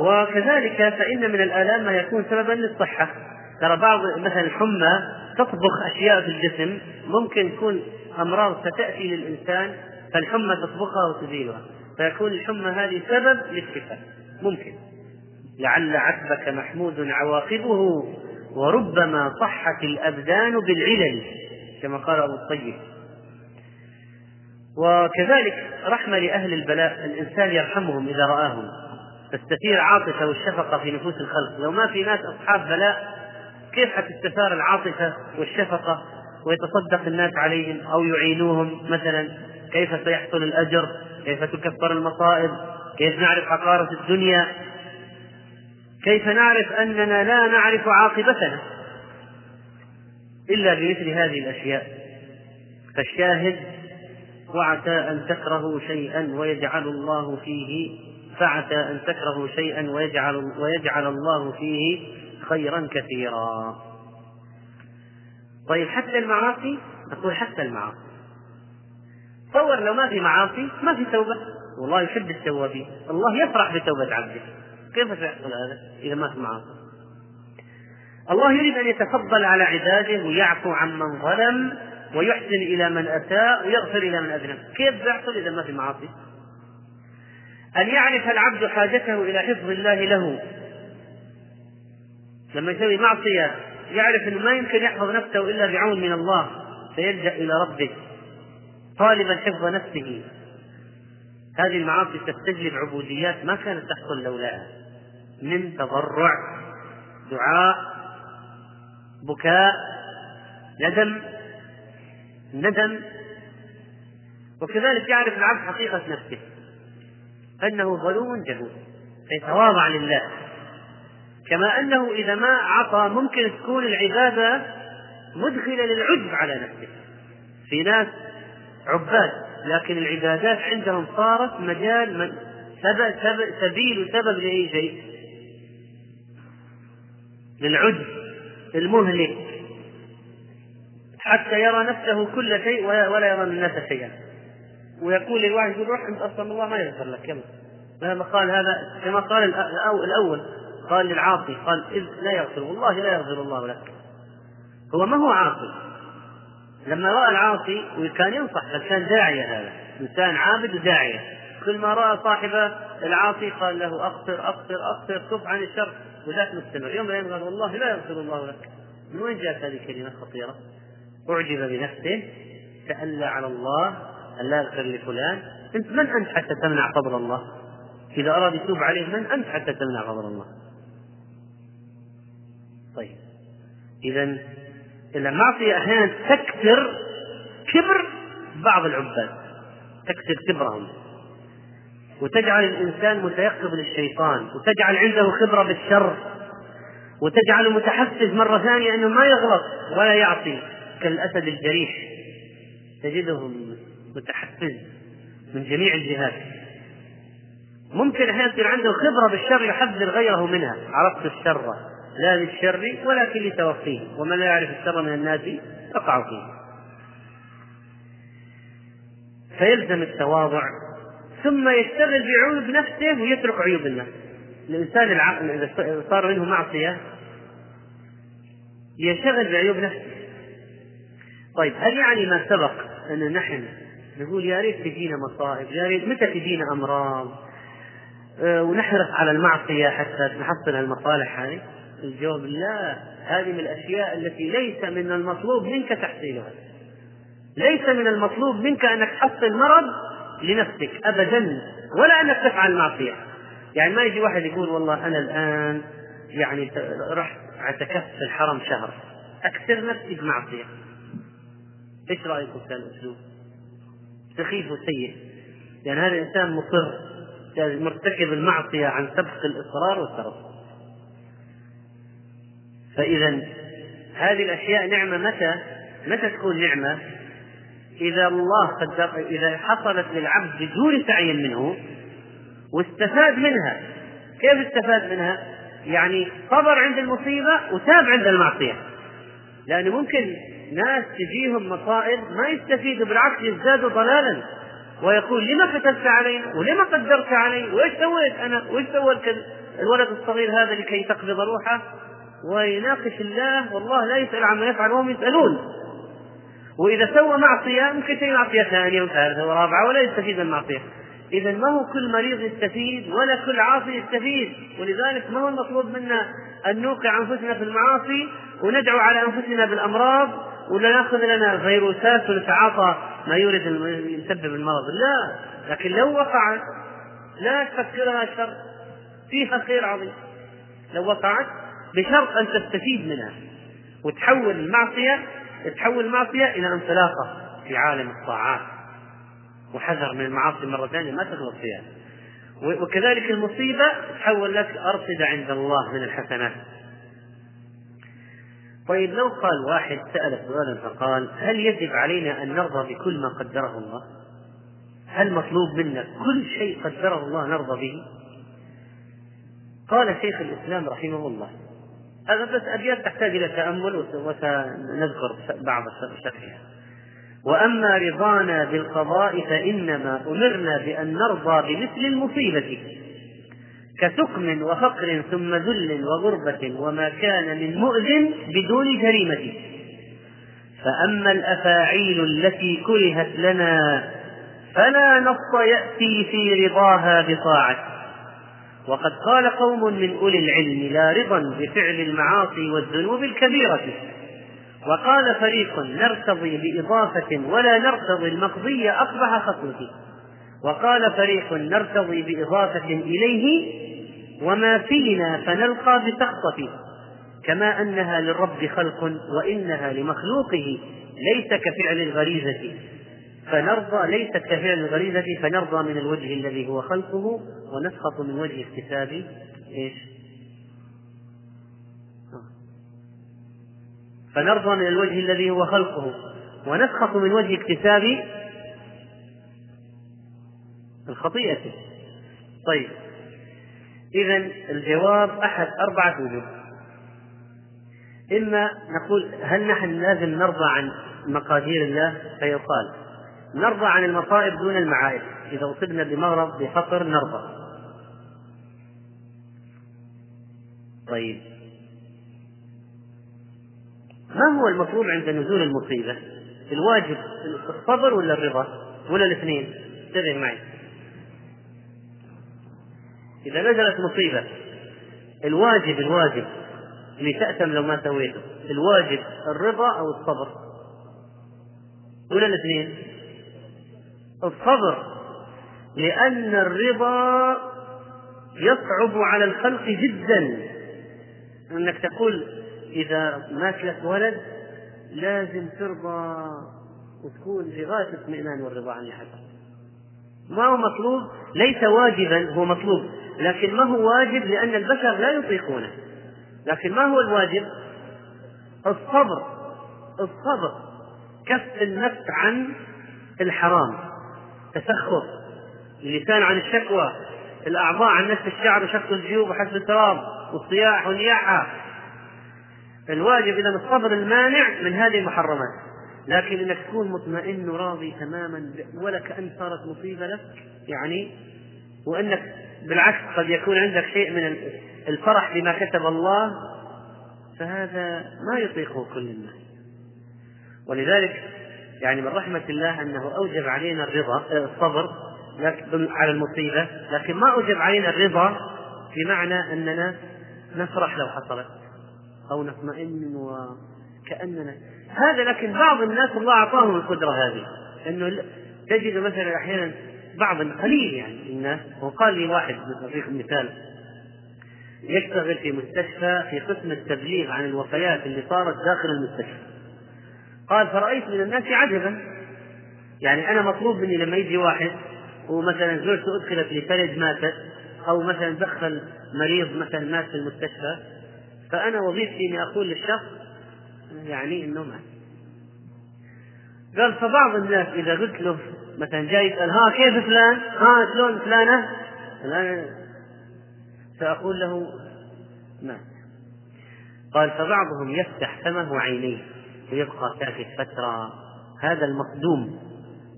وكذلك فإن من الآلام ما يكون سببا للصحة. ترى بعض مثلا الحمى تطبخ أشياء في الجسم ممكن تكون أمراض ستأتي للإنسان فالحمى تطبخها وتزيلها. فيكون الحمى هذه سبب للشفاء ممكن. لعل عتبك محمود عواقبه وربما صحت الأبدان بالعلل كما قال أبو الطيب. وكذلك رحمة لأهل البلاء الإنسان يرحمهم إذا رآهم. تستثير عاطفة والشفقة في نفوس الخلق. لو ما في ناس أصحاب بلاء كيف حتستثار العاطفة والشفقة؟ ويتصدق الناس عليهم أو يعينوهم. مثلا كيف سيحصل الأجر؟ كيف تكفر المصائب؟ كيف نعرف حقارة الدنيا؟ كيف نعرف أننا لا نعرف عاقبتنا إلا بمثل هذه الأشياء؟ فالشاهد وعسى أن تكرهوا شيئا ويجعل الله فيه فعسى أن تكرهوا شيئا ويجعل ويجعل الله فيه خيرا كثيرا. طيب حتى المعاصي؟ نقول حتى المعاصي. تصور لو ما في معاصي ما في توبة. والله يحب التوابين. الله يفرح بتوبة عبده. كيف سيحصل هذا إذا ما في معاصي؟ الله يريد أن يتفضل على عباده ويعفو عمن ظلم ويحسن إلى من أساء ويغفر إلى من أذنب. كيف بيحصل إذا ما في معاصي؟ أن يعرف العبد حاجته إلى حفظ الله له. لما يسوي معصية يعرف أنه ما يمكن يحفظ نفسه إلا بعون من الله فيلجأ إلى ربه طالبا حفظ نفسه. هذه المعاصي تستجلب عبوديات ما كانت تحصل لولاها. من تضرع دعاء بكاء ندم ندم. وكذلك يعرف العبد حقيقة نفسه أنه ظلوم جهول فيتواضع لله. كما أنه إذا ما عصى ممكن تكون العبادة مدخلة للعجب على نفسه. في ناس عباد لكن العبادات عندهم صارت مجال من سبب سبب سبيل وسبب لأي شيء. للعجب المهلك. حتى يرى نفسه كل شيء ولا يرى الناس شيئا. ويقول للواحد يقول روح أنت أصلا الله ما يغفر لك لما قال هذا كما قال الأول. قال للعاصي قال إذ لا يغفر والله لا يغفر الله لك. هو ما هو عاصي؟ لما رأى العاصي وكان ينصح بل كان داعية هذا؟ إنسان عابد وداعية. كل ما رأى صاحب العاصي قال له اقصر اقصر اقصر تب عن الشر وذاك مستمر. يوم الأيام قال والله لا يغفر الله لك. من وين جاءت هذه الكلمة الخطيرة؟ أعجب بنفسه تألى على الله أن لا يغفر لفلان. أنت من أنت حتى تمنع فضل الله؟ إذا أراد يتوب عليه من أنت حتى تمنع فضل الله؟ طيب. إذا المعصية أحيانا تكثر كبر بعض العباد. تكثر كبرهم. وتجعل الإنسان متيقظ للشيطان وتجعل عنده خبرة بالشر وتجعله متحفز مرة ثانية أنه ما يغلط ولا يعصي. كالأسد الجريح. تجدهم متحفز من جميع الجهات. ممكن أحيانا يصير عنده خبرة بالشر يحذر غيره منها. عرفت الشر. لا للشر ولكن لتوقيه ومن لا يعرف الشر من الناس يقع فيه. فيلزم التواضع. ثم يشتغل بعيوب نفسه ويترك عيوب الناس الإنسان العاقل إذا صار منه معصية ينشغل بعيوب نفسه. طيب هل يعني ما سبق أن نحن نقول يا ريت تجينا مصائب يا ريت متى تجينا أمراض أه ونحرص على المعصية حتى نحصل المصالح هذه؟ الجواب لا. هذه من الأشياء التي ليس من المطلوب منك تحصيلها. ليس من المطلوب منك أنك تحصل مرض لنفسك أبدا ولا أنك تفعل معصية. يعني ما يجي واحد يقول والله أنا الآن يعني رحت اعتكفت في الحرم شهر. أكثر نفسي بمعصية. إيش رايكم في الاسلوب؟ سخيف وسيء. لأن هذا الإنسان مصر مرتكب المعصية عن سبق الإصرار والترصد فإذا هذه الأشياء نعمة متى؟ متى تكون نعمة؟ إذا الله قدر إذا حصلت للعبد بدون سعي منه واستفاد منها كيف استفاد منها؟ يعني صبر عند المصيبة وتاب عند المعصية لأنه ممكن ناس تجيهم مصائب ما يستفيدوا بالعكس يزدادوا ضلالا ويقول لما كتبت علينا ولما قدرت علي وإيش سويت أنا وإيش سوى الولد الصغير هذا لكي تقبض روحه ويناقش الله والله لا يسأل عما يفعل وهم يسألون. وإذا سوى معصية ممكن تسوي معصية ثانية وثالثة ورابعة ولا يستفيد من المعصية. إذا ما هو كل مريض يستفيد ولا كل عاصي يستفيد. ولذلك ما هو المطلوب منا أن نوقع أنفسنا في المعاصي وندعو على أنفسنا بالأمراض ولا نأخذ لنا فيروسات ونتعاطى ما يورد يسبب المرض. لا لكن لو وقعت لا تفكرها شر. فيها خير عظيم. لو وقعت بشرط أن تستفيد منها وتحول المعصية تحول المعصية إلى انطلاقة في عالم الطاعات وحذر من المعاصي مرة ثانية ما تغلط فيها وكذلك المصيبة تحول لك أرصدة عند الله من الحسنات طيب لو قال واحد سأل سؤالا فقال هل يجب علينا أن نرضى بكل ما قدره الله؟ هل مطلوب منا كل شيء قدره الله نرضى به؟ قال شيخ الإسلام رحمه الله هذا بس أبيات تحتاج إلى تأمل وسنذكر بعض شرحها وأما رضانا بالقضاء فإنما أمرنا بأن نرضى بمثل المصيبة. كسقم وفقر ثم ذل وغربة وما كان من مؤذ بدون جريمة فأما الأفاعيل التي كرهت لنا فلا نص يأتي في رضاها بطاعة. وقد قال قوم من أولي العلم لا رضا بفعل المعاصي والذنوب الكبيرة. وقال فريق نرتضي بإضافة ولا نرتضي المقضي أقبح خصمه وقال فريق نرتضي بإضافة إليه وما فينا فنلقى بسخطة كما أنها للرب خلق وإنها لمخلوقه ليس كفعل الغريزة. فنرضى ليست كفعل الغريزة فنرضى من الوجه الذي هو خلقه ونسخط من وجه اكتساب إيش؟ فنرضى من الوجه الذي هو خلقه ونسخط من وجه اكتساب الخطيئة. طيب. إذا الجواب أحد أربعة وجوه. إما نقول هل نحن لازم نرضى عن مقادير الله؟ فيقال نرضى عن المصائب دون المعايب إذا أصبنا بمرض بفقر نرضى طيب ما هو المطلوب عند نزول المصيبة؟ الواجب الصبر ولا الرضا؟ ولا الاثنين؟ انتبه معي. إذا نزلت مصيبة الواجب الواجب اللي تأتم لو ما سويته الواجب الرضا أو الصبر ولا الاثنين؟ الصبر لأن الرضا يصعب على الخلق جدا. أنك تقول إذا مات لك ولد لازم ترضى وتكون في غاية الاطمئنان والرضا عن الحسن ما هو مطلوب؟ ليس واجبا هو مطلوب. لكن ما هو واجب؟ لأن البشر لا يطيقونه. لكن ما هو الواجب؟ الصبر. الصبر كف النفس عن الحرام. تسخر اللسان عن الشكوى الأعضاء عن نفس الشعر وشق الجيوب وحسب التراب والصياح والنياحة. الواجب إذا الصبر المانع من هذه المحرمات. لكن إنك تكون مطمئن وراضي تماما ولا كأن صارت مصيبة لك يعني وإنك بالعكس قد يكون عندك شيء من الفرح بما كتب الله فهذا ما يطيقه كل الناس. ولذلك يعني من رحمة الله أنه أوجب علينا الرضا الصبر على المصيبة لكن ما أوجب علينا الرضا بمعنى أننا نفرح لو حصلت أو نطمئن وكأننا هذا لكن بعض الناس الله أعطاهم القدرة هذه أنه تجد مثلا أحيانا بعض قليل يعني الناس وقال لي واحد أعطيكم مثال يشتغل في مستشفى في قسم التبليغ عن الوفيات اللي صارت داخل المستشفى. قال فرأيت من الناس عجبا يعني أنا مطلوب مني لما يجي واحد ومثلا زوجته أدخلت لفرج ماتت أو مثلا دخل مريض مثلا مات في المستشفى فأنا وظيفتي إني أقول للشخص يعني إنه مات قال فبعض الناس إذا قلت له مثلا جاي يسأل ها كيف فلان؟ ها شلون فلانة؟ الآن سأقول له مات قال فبعضهم يفتح فمه وعينيه ويبقى ساكت فترة هذا المصدوم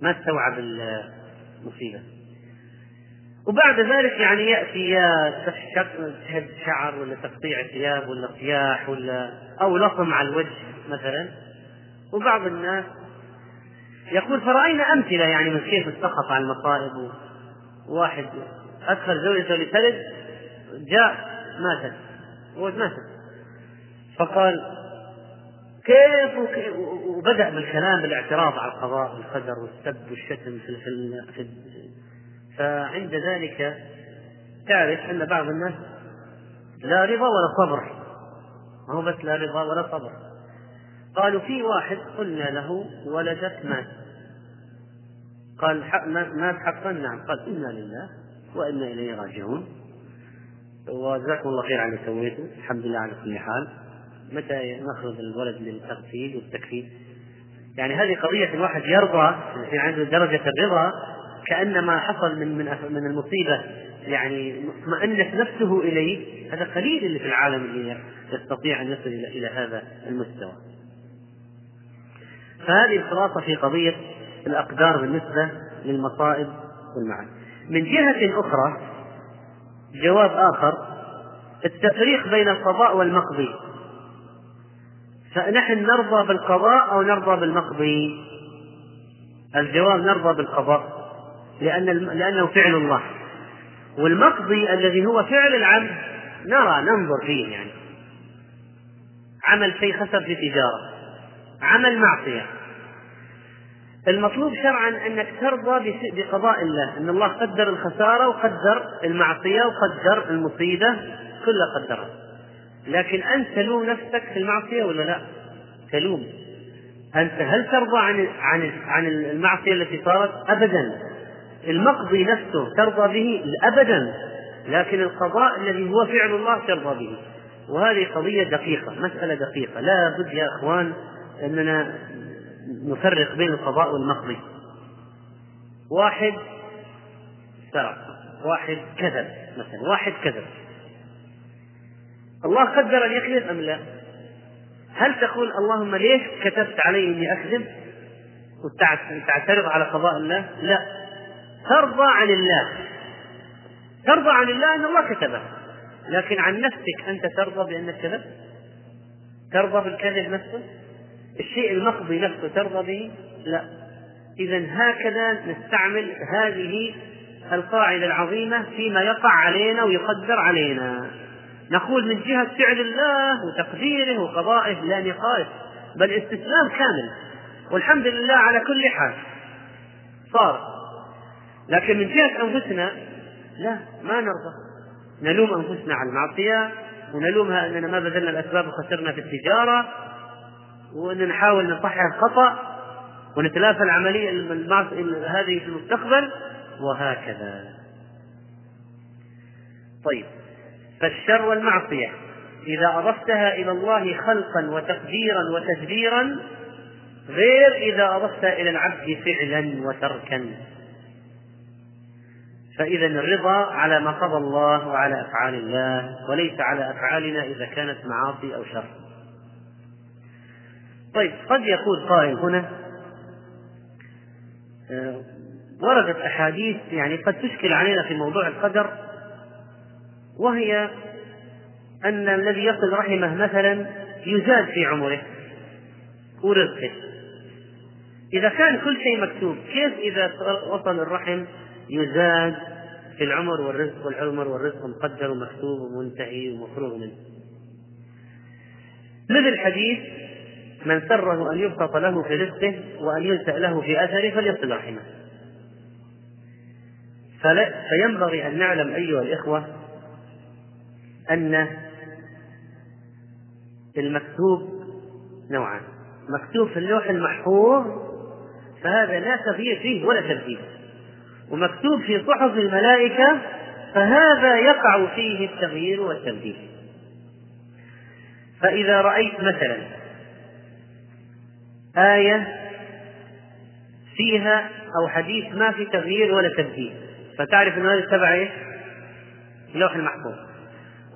ما استوعب المصيبة. وبعد ذلك يعني يأتي يا شد شعر ولا تقطيع ثياب ولا صياح ولا أو لطم على الوجه مثلا. وبعض الناس يقول فرأينا أمثلة يعني من كيف السخط على المصائب. واحد أدخل زوجته لثلج جاء ماتت. ماتت. فقال كيف وبدأ بالكلام بالاعتراض على القضاء والقدر والسب والشتم في في فعند ذلك تعرف أن بعض الناس لا رضا ولا صبر. ما هو بس لا رضا ولا صبر. قالوا في واحد قلنا له ولدت مات. قال مات حقا؟ نعم. قال إنا لله وإنا إليه راجعون. وجزاكم الله خير على سويته. الحمد لله على كل حال. متى نخرج الولد للتغسيل والتكفير يعني هذه قضية الواحد يرضى في عنده درجة الرضا كأن ما حصل من من من المصيبة يعني اطمأنت نفسه إليه هذا قليل اللي في العالم اللي يستطيع أن يصل إلى إلى هذا المستوى. فهذه الخلاصة في قضية الأقدار بالنسبة للمصائب والمعاني. من جهة أخرى جواب آخر التفريق بين القضاء والمقضي فنحن نرضى بالقضاء أو نرضى بالمقضي الجواب نرضى بالقضاء لأن لأنه فعل الله. والمقضي الذي هو فعل العبد نرى ننظر فيه يعني. عمل شيء خسر في تجارة عمل معصية. المطلوب شرعا أنك ترضى بقضاء الله أن الله قدر الخسارة وقدر المعصية وقدر المصيبة كلها قدرها. لكن أنت تلوم نفسك في المعصية ولا لا؟ تلوم. أنت هل ترضى عن عن عن المعصية التي صارت؟ أبدا. المقضي نفسه ترضى به؟ أبدا. لكن القضاء الذي هو فعل الله ترضى به. وهذه قضية دقيقة مسألة دقيقة. لا بد يا أخوان أننا نفرق بين القضاء والمقضي. واحد سرق واحد كذب مثلا واحد كذب. الله قدر أن يكذب أم لا؟ هل تقول اللهم ليش كتبت علي إني أكذب وتعترض على قضاء الله؟ لا. ترضى عن الله. ترضى عن الله أن الله كتبه. لكن عن نفسك أنت ترضى بأنك كذبت؟ ترضى بالكذب نفسه؟ الشيء المقضي نفسه ترضى به؟ لا. إذا هكذا نستعمل هذه القاعدة العظيمة فيما يقع علينا ويقدر علينا. نقول من جهة فعل الله وتقديره وقضائه لا نقاش بل استسلام كامل. والحمد لله على كل حال صار. لكن من جهة أنفسنا لا ما نرضى. نلوم أنفسنا على المعصية ونلومها أننا ما بذلنا الأسباب وخسرنا في التجارة وأن نحاول نصحح الخطأ ونتلافى العملية هذه في المستقبل وهكذا. طيب. فالشر والمعصية. إذا أضفتها إلى الله خلقا وتقديرا وتدبيرا غير إذا أضفت إلى العبد فعلا وتركا. فإذا الرضا على ما قضى الله وعلى أفعال الله وليس على أفعالنا إذا كانت معاصي أو شر. طيب قد يقول قائل هنا آه، وردت أحاديث يعني قد تشكل علينا في موضوع القدر وهي أن الذي يصل رحمه مثلا يزاد في عمره ورزقه. إذا كان كل شيء مكتوب كيف إذا وصل الرحم يزاد في العمر والرزق؟ والعمر والرزق مقدر ومكتوب ومنتهي ومفروغ منه. مثل حديث من سره أن يبسط له في رزقه وأن ينسأ له في أثره فليصل رحمه. فينبغي أن نعلم أيها الإخوة أن المكتوب نوعان. مكتوب في اللوح المحفوظ فهذا لا تغيير فيه ولا تبديل. ومكتوب في صحف الملائكة فهذا يقع فيه التغيير والتبديل. فإذا رأيت مثلا آية فيها أو حديث ما في تغيير ولا تبديل فتعرف أن هذا تبع إيش؟ اللوح المحفوظ.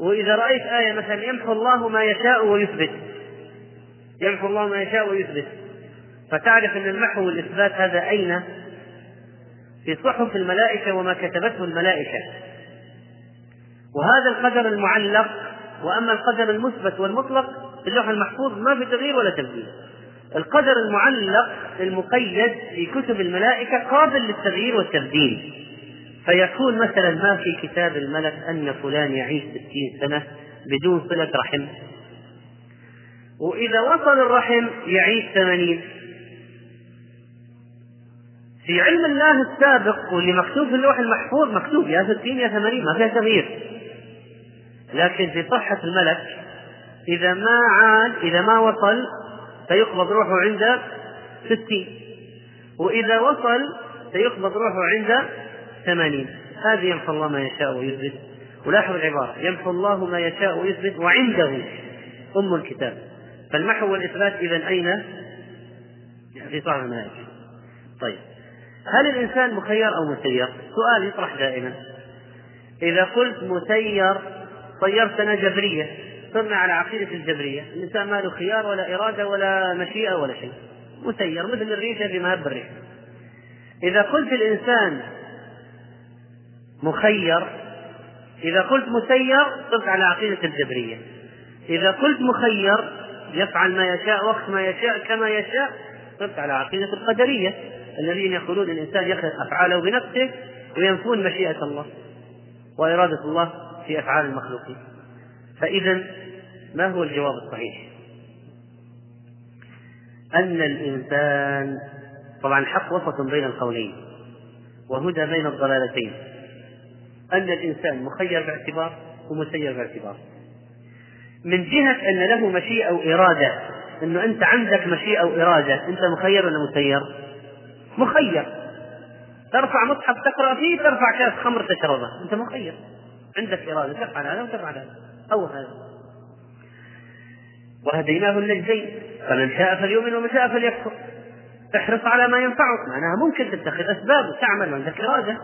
وإذا رأيت آية مثلا يمحو الله ما يشاء ويثبت. يمحو الله ما يشاء ويثبت. فتعرف أن المحو والإثبات هذا أين؟ في صحف الملائكة وما كتبته الملائكة. وهذا القدر المعلق وأما القدر المثبت والمطلق في اللوح المحفوظ ما في تغيير ولا تبديل. القدر المعلق المقيد في كتب الملائكة قابل للتغيير والتبديل. فيكون مثلا ما في كتاب الملك أن فلان يعيش ستين سنة بدون صلة رحم. وإذا وصل الرحم يعيش ثمانين. في علم الله السابق واللي مكتوب في اللوح المحفوظ مكتوب يا ستين يا ثمانين ما فيها تغيير. لكن في صحة الملك إذا ما عاد إذا ما وصل سيقبض روحه عند ستين. وإذا وصل سيقبض روحه عند ثمانين هذه يمحو الله ما يشاء ويثبت. ولاحظ العبارة يمحو الله ما يشاء ويثبت وعنده. أم الكتاب. فالمحو والإثبات إذا أين؟ في صحف الملائكة. طيب. هل الإنسان مخير أو مسير؟ سؤال يطرح دائما. إذا قلت مسير صيرتنا جبرية. صرنا على عقيدة الجبرية. الإنسان ما له خيار ولا إرادة ولا مشيئة ولا شيء. مسير مثل الريشة في مهب الريح إذا قلت الإنسان مخير. إذا قلت مسير صرت على عقيدة الجبرية. إذا قلت مخير يفعل ما يشاء وقت ما يشاء كما يشاء صرت على عقيدة القدرية. الذين يقولون الإنسان يخلق أفعاله بنفسه وينفون مشيئة الله وإرادة الله في أفعال المخلوقين. فإذا ما هو الجواب الصحيح؟ أن الإنسان طبعا الحق وسط بين القولين وهدى بين الضلالتين. أن الإنسان مخير باعتبار ومسير باعتبار. من جهة أن له مشيئة وإرادة أنه أنت عندك مشيئة وإرادة أنت مخير ولا مسير؟ مخير. ترفع مصحف تقرأ فيه ترفع كاس خمر تشربه. أنت مخير. عندك إرادة تفعل هذا وتفعل هذا. أو هذا. وهديناه النجدين فمن شاء فليؤمن ومن شاء فليكفر. احرص على ما ينفعك. معناها ممكن تتخذ أسباب وتعمل وعندك إرادة.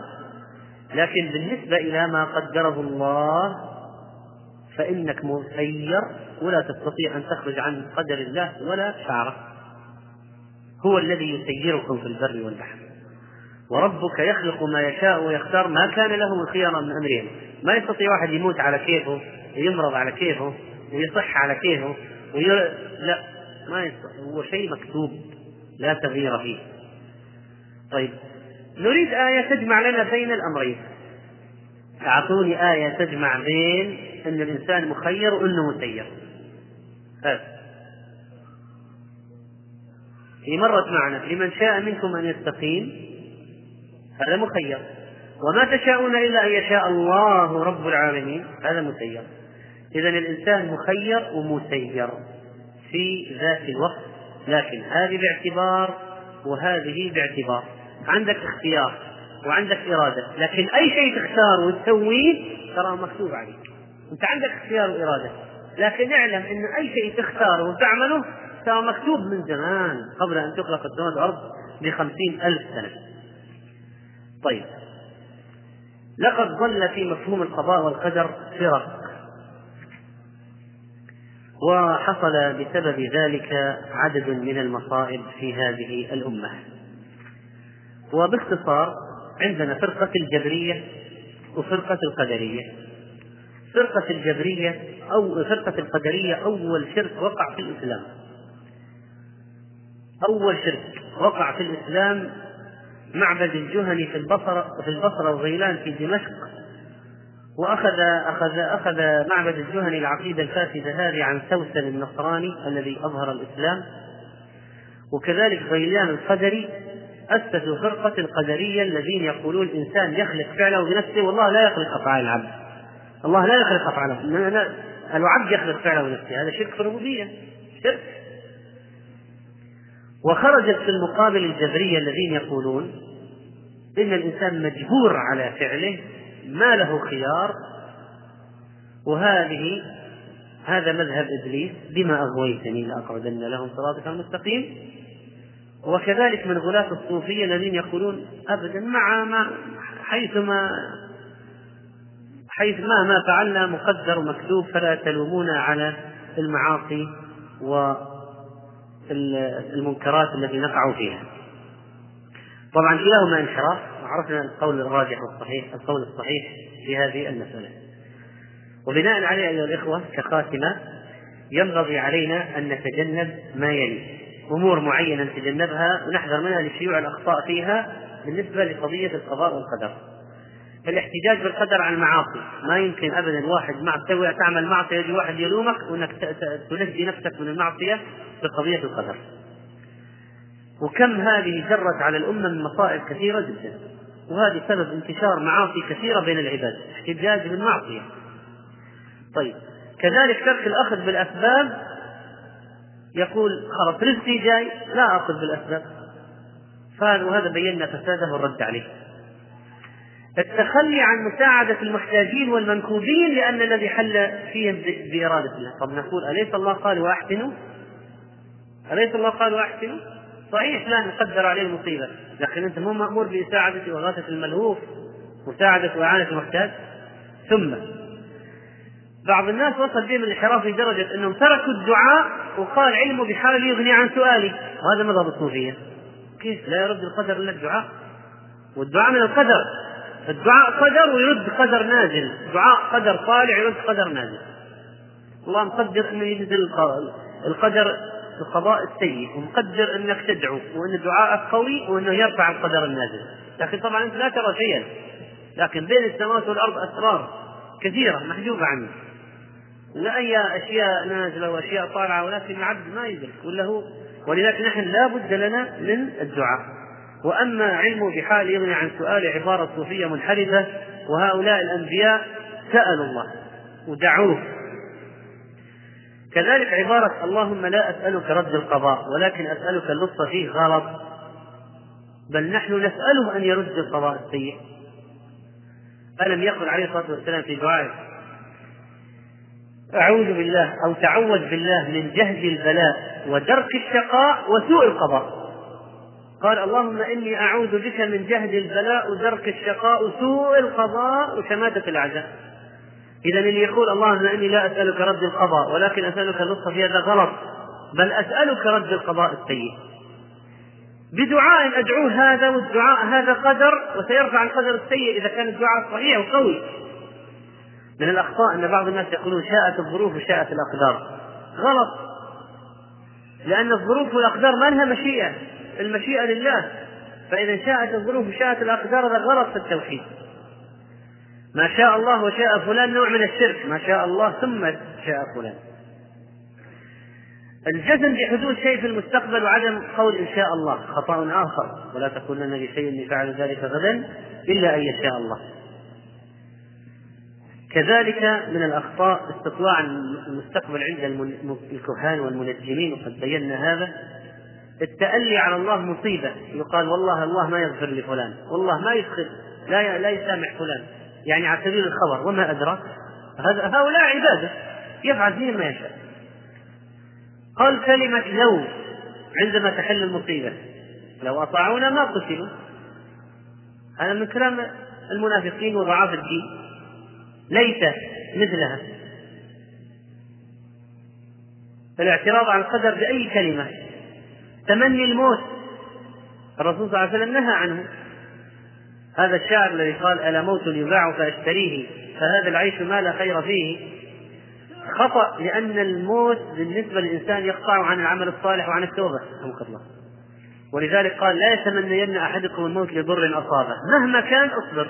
لكن بالنسبة إلى ما قدره الله فإنك مسير ولا تستطيع أن تخرج عن قدر الله ولا شعرة هو الذي يسيركم في البر والبحر. وربك يخلق ما يشاء ويختار ما كان له الخيار من أمرهم ما يستطيع واحد يموت على كيفه ويمرض على كيفه ويصح على كيفه وي... لا ما يستطيع. هو شيء مكتوب لا تغيير فيه. طيب نريد آية تجمع لنا بين الأمرين. أعطوني آية تجمع بين أن الإنسان مخير وأنه مسير هذا. هي مرت معنا لمن شاء منكم أن يستقيم هذا مخير. وما تشاءون إلا أن يشاء الله رب العالمين هذا مسير. إذا الإنسان مخير ومسير في ذات الوقت لكن هذه باعتبار وهذه باعتبار. عندك اختيار وعندك إرادة لكن أي شيء تختاره وتسويه ترى مكتوب عليك. أنت عندك اختيار وإرادة لكن اعلم أن أي شيء تختاره وتعمله هذا مكتوب من زمان قبل أن تخلق السماوات والأرض بخمسين ألف سنة. طيب. لقد ظل في مفهوم القضاء والقدر فرق. وحصل بسبب ذلك عدد من المصائب في هذه الأمة. وباختصار عندنا فرقة الجبرية وفرقة القدرية. فرقة الجبرية أو فرقة القدرية أول شرك وقع في الإسلام. أول شرك وقع في الإسلام معبد الجهني في البصرة في البصرة وغيلان في دمشق وأخذ أخذ أخذ معبد الجهني العقيدة الفاسدة هذه عن سوسن النصراني الذي أظهر الإسلام. وكذلك غيلان القدري أسسوا فرقة القدرية الذين يقولون الإنسان يخلق فعله بنفسه والله لا يخلق أفعال العبد. الله لا يخلق أفعاله العبد يخلق فعله بنفسه. هذا شرك في الربوبية. شرك. وخرجت في المقابل الجبرية الذين يقولون إن الإنسان مجبور على فعله ما له خيار. وهذه هذا مذهب إبليس بما أغويتني لأقعدن لهم صراطك المستقيم. وكذلك من غلاة الصوفية الذين يقولون أبدا مع ما حيثما حيث ما ما فعلنا مقدر مكتوب فلا تلومونا على المعاصي والمنكرات التي نقع فيها. طبعا كلاهما انحراف وعرفنا القول الراجح والصحيح القول الصحيح في هذه المسألة. وبناء عليه أيها الإخوة كخاتمة ينبغي علينا أن نتجنب ما يلي. أمور معينة نتجنبها ونحذر منها لشيوع الأخطاء فيها بالنسبة لقضية القضاء والقدر. الاحتجاج بالقدر عن المعاصي. ما يمكن ابدا واحد مع تعمل معصية يجي واحد يلومك وإنك تنجي نفسك من المعصية بقضية القدر. وكم هذه جرت على الأمة من مصائب كثيرة جدا. وهذه سبب انتشار معاصي كثيرة بين العباد. احتجاج بالمعصيه طيب. كذلك ترك الأخذ بالأسباب يقول خلاص رزقي جاي لا اخذ بالأسباب. وهذا بينا فساده والرد عليه. التخلي عن مساعدة المحتاجين والمنكوبين لأن الذي حل فيهم بإرادة الله. طب نقول أليس الله قال وأحسنوا؟ أليس الله قال وأحسنوا؟ صحيح لا نقدر عليه المصيبة. لكن أنت مو مأمور بإساعدة وإغاثة الملهوف مساعدة وإعانة المحتاج. ثم بعض الناس وصل بهم الانحراف لدرجة أنهم تركوا الدعاء وقال علمه بحال يغني عن سؤالي. وهذا مذهب الصوفية. كيف لا يرد القدر إلا الدعاء؟ والدعاء من القدر. الدعاء قدر ويرد قدر نازل. دعاء قدر طالع يرد قدر نازل. الله مقدر انه ينزل القدر القضاء السيء ومقدر أنك تدعو وأن دعاءك قوي وأنه يرفع القدر النازل. لكن طبعا أنت لا ترى شيئا. لكن بين السماوات والأرض أسرار كثيرة محجوبة عنك. لا اي أشياء نازلة وأشياء طالعة ولكن العبد ما يدرك ولا هو. ولذلك نحن لا بد لنا من الدعاء. وأما علمه بحال يغني عن سؤال عبارة صوفية منحرفة وهؤلاء الأنبياء سألوا الله ودعوه. كذلك عبارة اللهم لا أسألك رد القضاء ولكن أسألك اللطف فيه غلط. بل نحن نسأله أن يرد القضاء السيء. ألم يقل عليه الصلاة والسلام في دعائه؟ أعوذ بالله أو تعوذ بالله من جهد البلاء ودرك الشقاء وسوء القضاء. قال اللهم إني أعوذ بك من جهد البلاء ودرك الشقاء وسوء القضاء وشماتة الأعداء. إذا اللي يقول اللهم إني لا أسألك رد القضاء ولكن أسألك اللطف في هذا غلط بل أسألك رد القضاء السيء. بدعاء أدعوه هذا والدعاء هذا قدر وسيرفع القدر السيء إذا كان الدعاء صحيح وقوي. من الأخطاء أن بعض الناس يقولون شاءت الظروف وشاءت الأقدار. غلط. لأن الظروف والأقدار ما لها مشيئة. المشيئة لله. فإذا شاءت الظروف وشاءت الأقدار هذا غلط في التوحيد. ما شاء الله وشاء فلان نوع من الشرك. ما شاء الله ثم شاء فلان. الجزم بحدوث شيء في المستقبل وعدم قول إن شاء الله. خطأ آخر. ولا تقولن لشيء إني فعل ذلك غدا إلا أن يشاء الله. كذلك من الأخطاء استطلاع المستقبل عند الكهان والمنجمين وقد بينا هذا. التألي على الله مصيبة. يقال والله الله ما يغفر لفلان والله ما يدخل لا لا يسامح فلان. يعني على سبيل الخبر وما أدراك؟ هؤلاء عبادة. يفعل فيهم ما يشاء. قال كلمة لو عندما تحل المصيبة لو أطاعونا ما قتلوا. هذا من كلام المنافقين وضعاف الدين. ليس مثلها. الاعتراض على القدر بأي كلمة؟ تمني الموت. الرسول صلى الله عليه وسلم نهى عنه. هذا الشاعر الذي قال ألا موت يباع فأشتريه فهذا العيش ما لا خير فيه. خطأ لأن الموت بالنسبة للإنسان يقطع عن العمل الصالح وعن التوبة رحمك الله. ولذلك قال لا يتمنين أحدكم الموت لضر أصابه. مهما كان اصبر.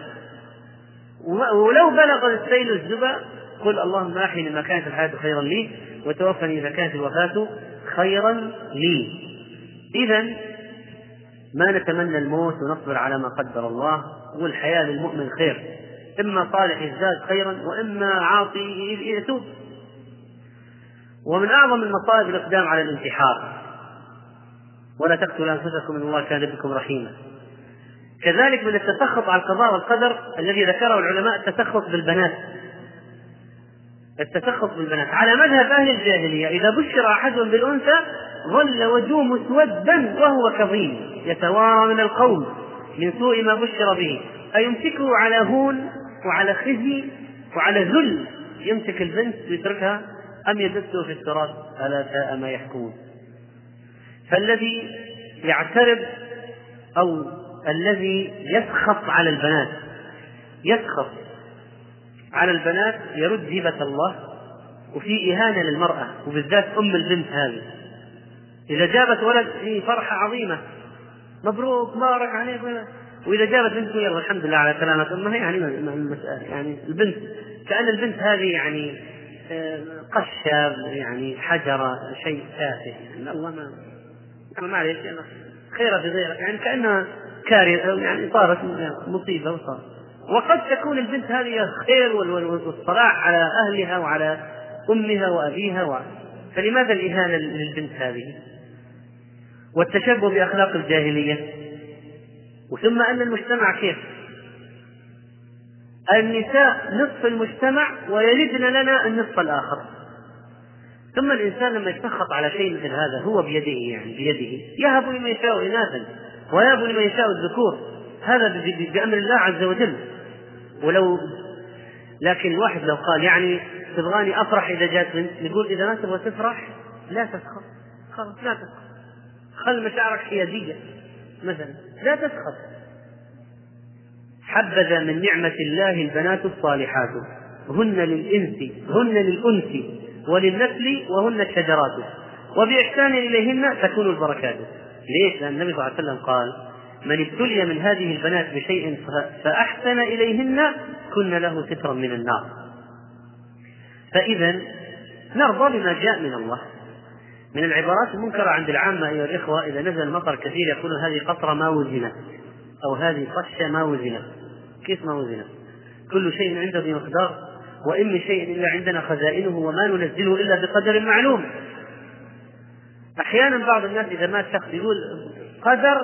ولو بلغ السيل الزبا قل اللهم أحيني ما كانت الحياة خيرا لي وتوفني إذا كانت الوفاة خيرا لي. إذا ما نتمنى الموت ونصبر على ما قدر الله والحياة للمؤمن خير. إما صالح يزداد خيرا وإما عاصي يتوب. ومن أعظم المصائب الإقدام على الانتحار. ولا تقتلوا أنفسكم إن الله كان بكم رحيما. كذلك من التسخط على القضاء والقدر الذي ذكره العلماء التسخط بالبنات. التسخط بالبنات. على مذهب أهل الجاهلية إذا بشر أحدهم بالأنثى ظل وجهه مسودا وهو كظيم يتوارى من القوم من سوء ما بشر به. أيمسكه على هون وعلى خزي وعلى ذل يمسك البنت ويتركها؟ أم يدسه في التراث ألا ساء ما يحكمون. فالذي يعترض أو الذي يسخط على البنات. يسخط على البنات يرد هبة الله وفي إهانة للمرأة وبالذات أم البنت هذه. إذا جابت ولد في فرحة عظيمة. مبروك بارك عليك وإذا جابت بنت يلا الحمد لله على سلامة أمها يعني المسألة يعني البنت. كأن البنت هذه يعني آه، قشة يعني حجرة شيء تافه. يعني الله ما معليش يعني خير في غيرك. يعني كأنها كارثة يعني صارت مصيبة وصار وقد تكون البنت هذه الخير والصلاح على أهلها وعلى أمها وأبيها و... فلماذا الإهانة للبنت هذه؟ والتشبه بأخلاق الجاهلية وثم أن المجتمع كيف؟ النساء نصف المجتمع ويلدن لنا النصف الآخر ثم الإنسان لما يتسخط على شيء مثل هذا هو بيده يعني بيده يهب لمن يشاء إناثا ويهب لمن يشاء الذكور. هذا بأمر الله عز وجل. ولو لكن الواحد لو قال يعني تبغاني أفرح إذا جات بنت نقول إذا ما تبغى تفرح لا تسخط خلاص لا تسخط خل مشاعرك حيادية مثلا. لا تسخط حبذا من نعمة الله البنات الصالحات. هن للإنس هن للأنس وللنسل وهن الشجرات وبإحسان إليهن تكون البركات. ليش؟ لأن النبي صلى الله عليه وسلم قال من ابتلي من هذه البنات بشيء فأحسن إليهن كن له سترا من النار فإذا نرضى بما جاء من الله من العبارات المنكرة عند العامة أيها الإخوة إذا نزل المطر كثير يقولون هذه قطرة ما وزنت أو هذه قشة ما وزنت كيف ما وزنت؟ كل شيء عنده بمقدار وإن من شيء إلا عندنا خزائنه وما ننزله إلا بقدر معلوم أحيانا بعض الناس إذا مات شخص يقول قدر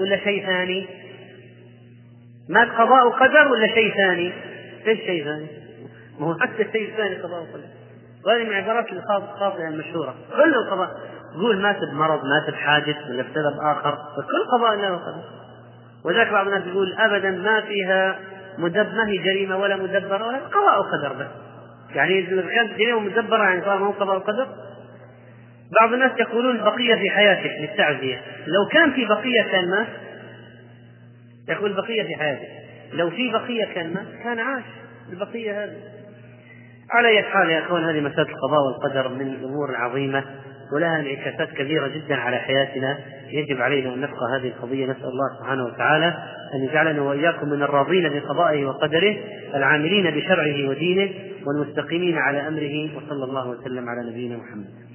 ولا شيء ثاني؟ مات قضاء وقدر ولا شيء ثاني؟ إيش شيء ثاني؟ ما هو حتى الشيء الثاني قضاء وقدر. وهذه من عبارات الخاطئة المشهورة. كل القضاء. يقول مات بمرض مات بحادث ولا بسبب آخر. فكل قضاء له وقدر وذاك بعض الناس يقول أبدا ما فيها مدب ما هي جريمة ولا مدبرة ولا قضاء وقدر بس. يعني إذا كانت جريمة مدبرة يعني صار ما هو قضاء وقدر؟ بعض الناس يقولون بقية في حياتك للتعزية. لو كان في بقية كان مات. يقول بقية في حياتك لو في بقية كان مات كان عاش البقية هذه. على أي حال يا أخوان هذه مسألة القضاء والقدر من الأمور العظيمة ولها انعكاسات كبيرة جدا على حياتنا. يجب علينا أن نفقه هذه القضية. نسأل الله سبحانه وتعالى أن يجعلنا وإياكم من الراضين بقضائه وقدره العاملين بشرعه ودينه والمستقيمين على أمره وصلى الله وسلم على نبينا محمد.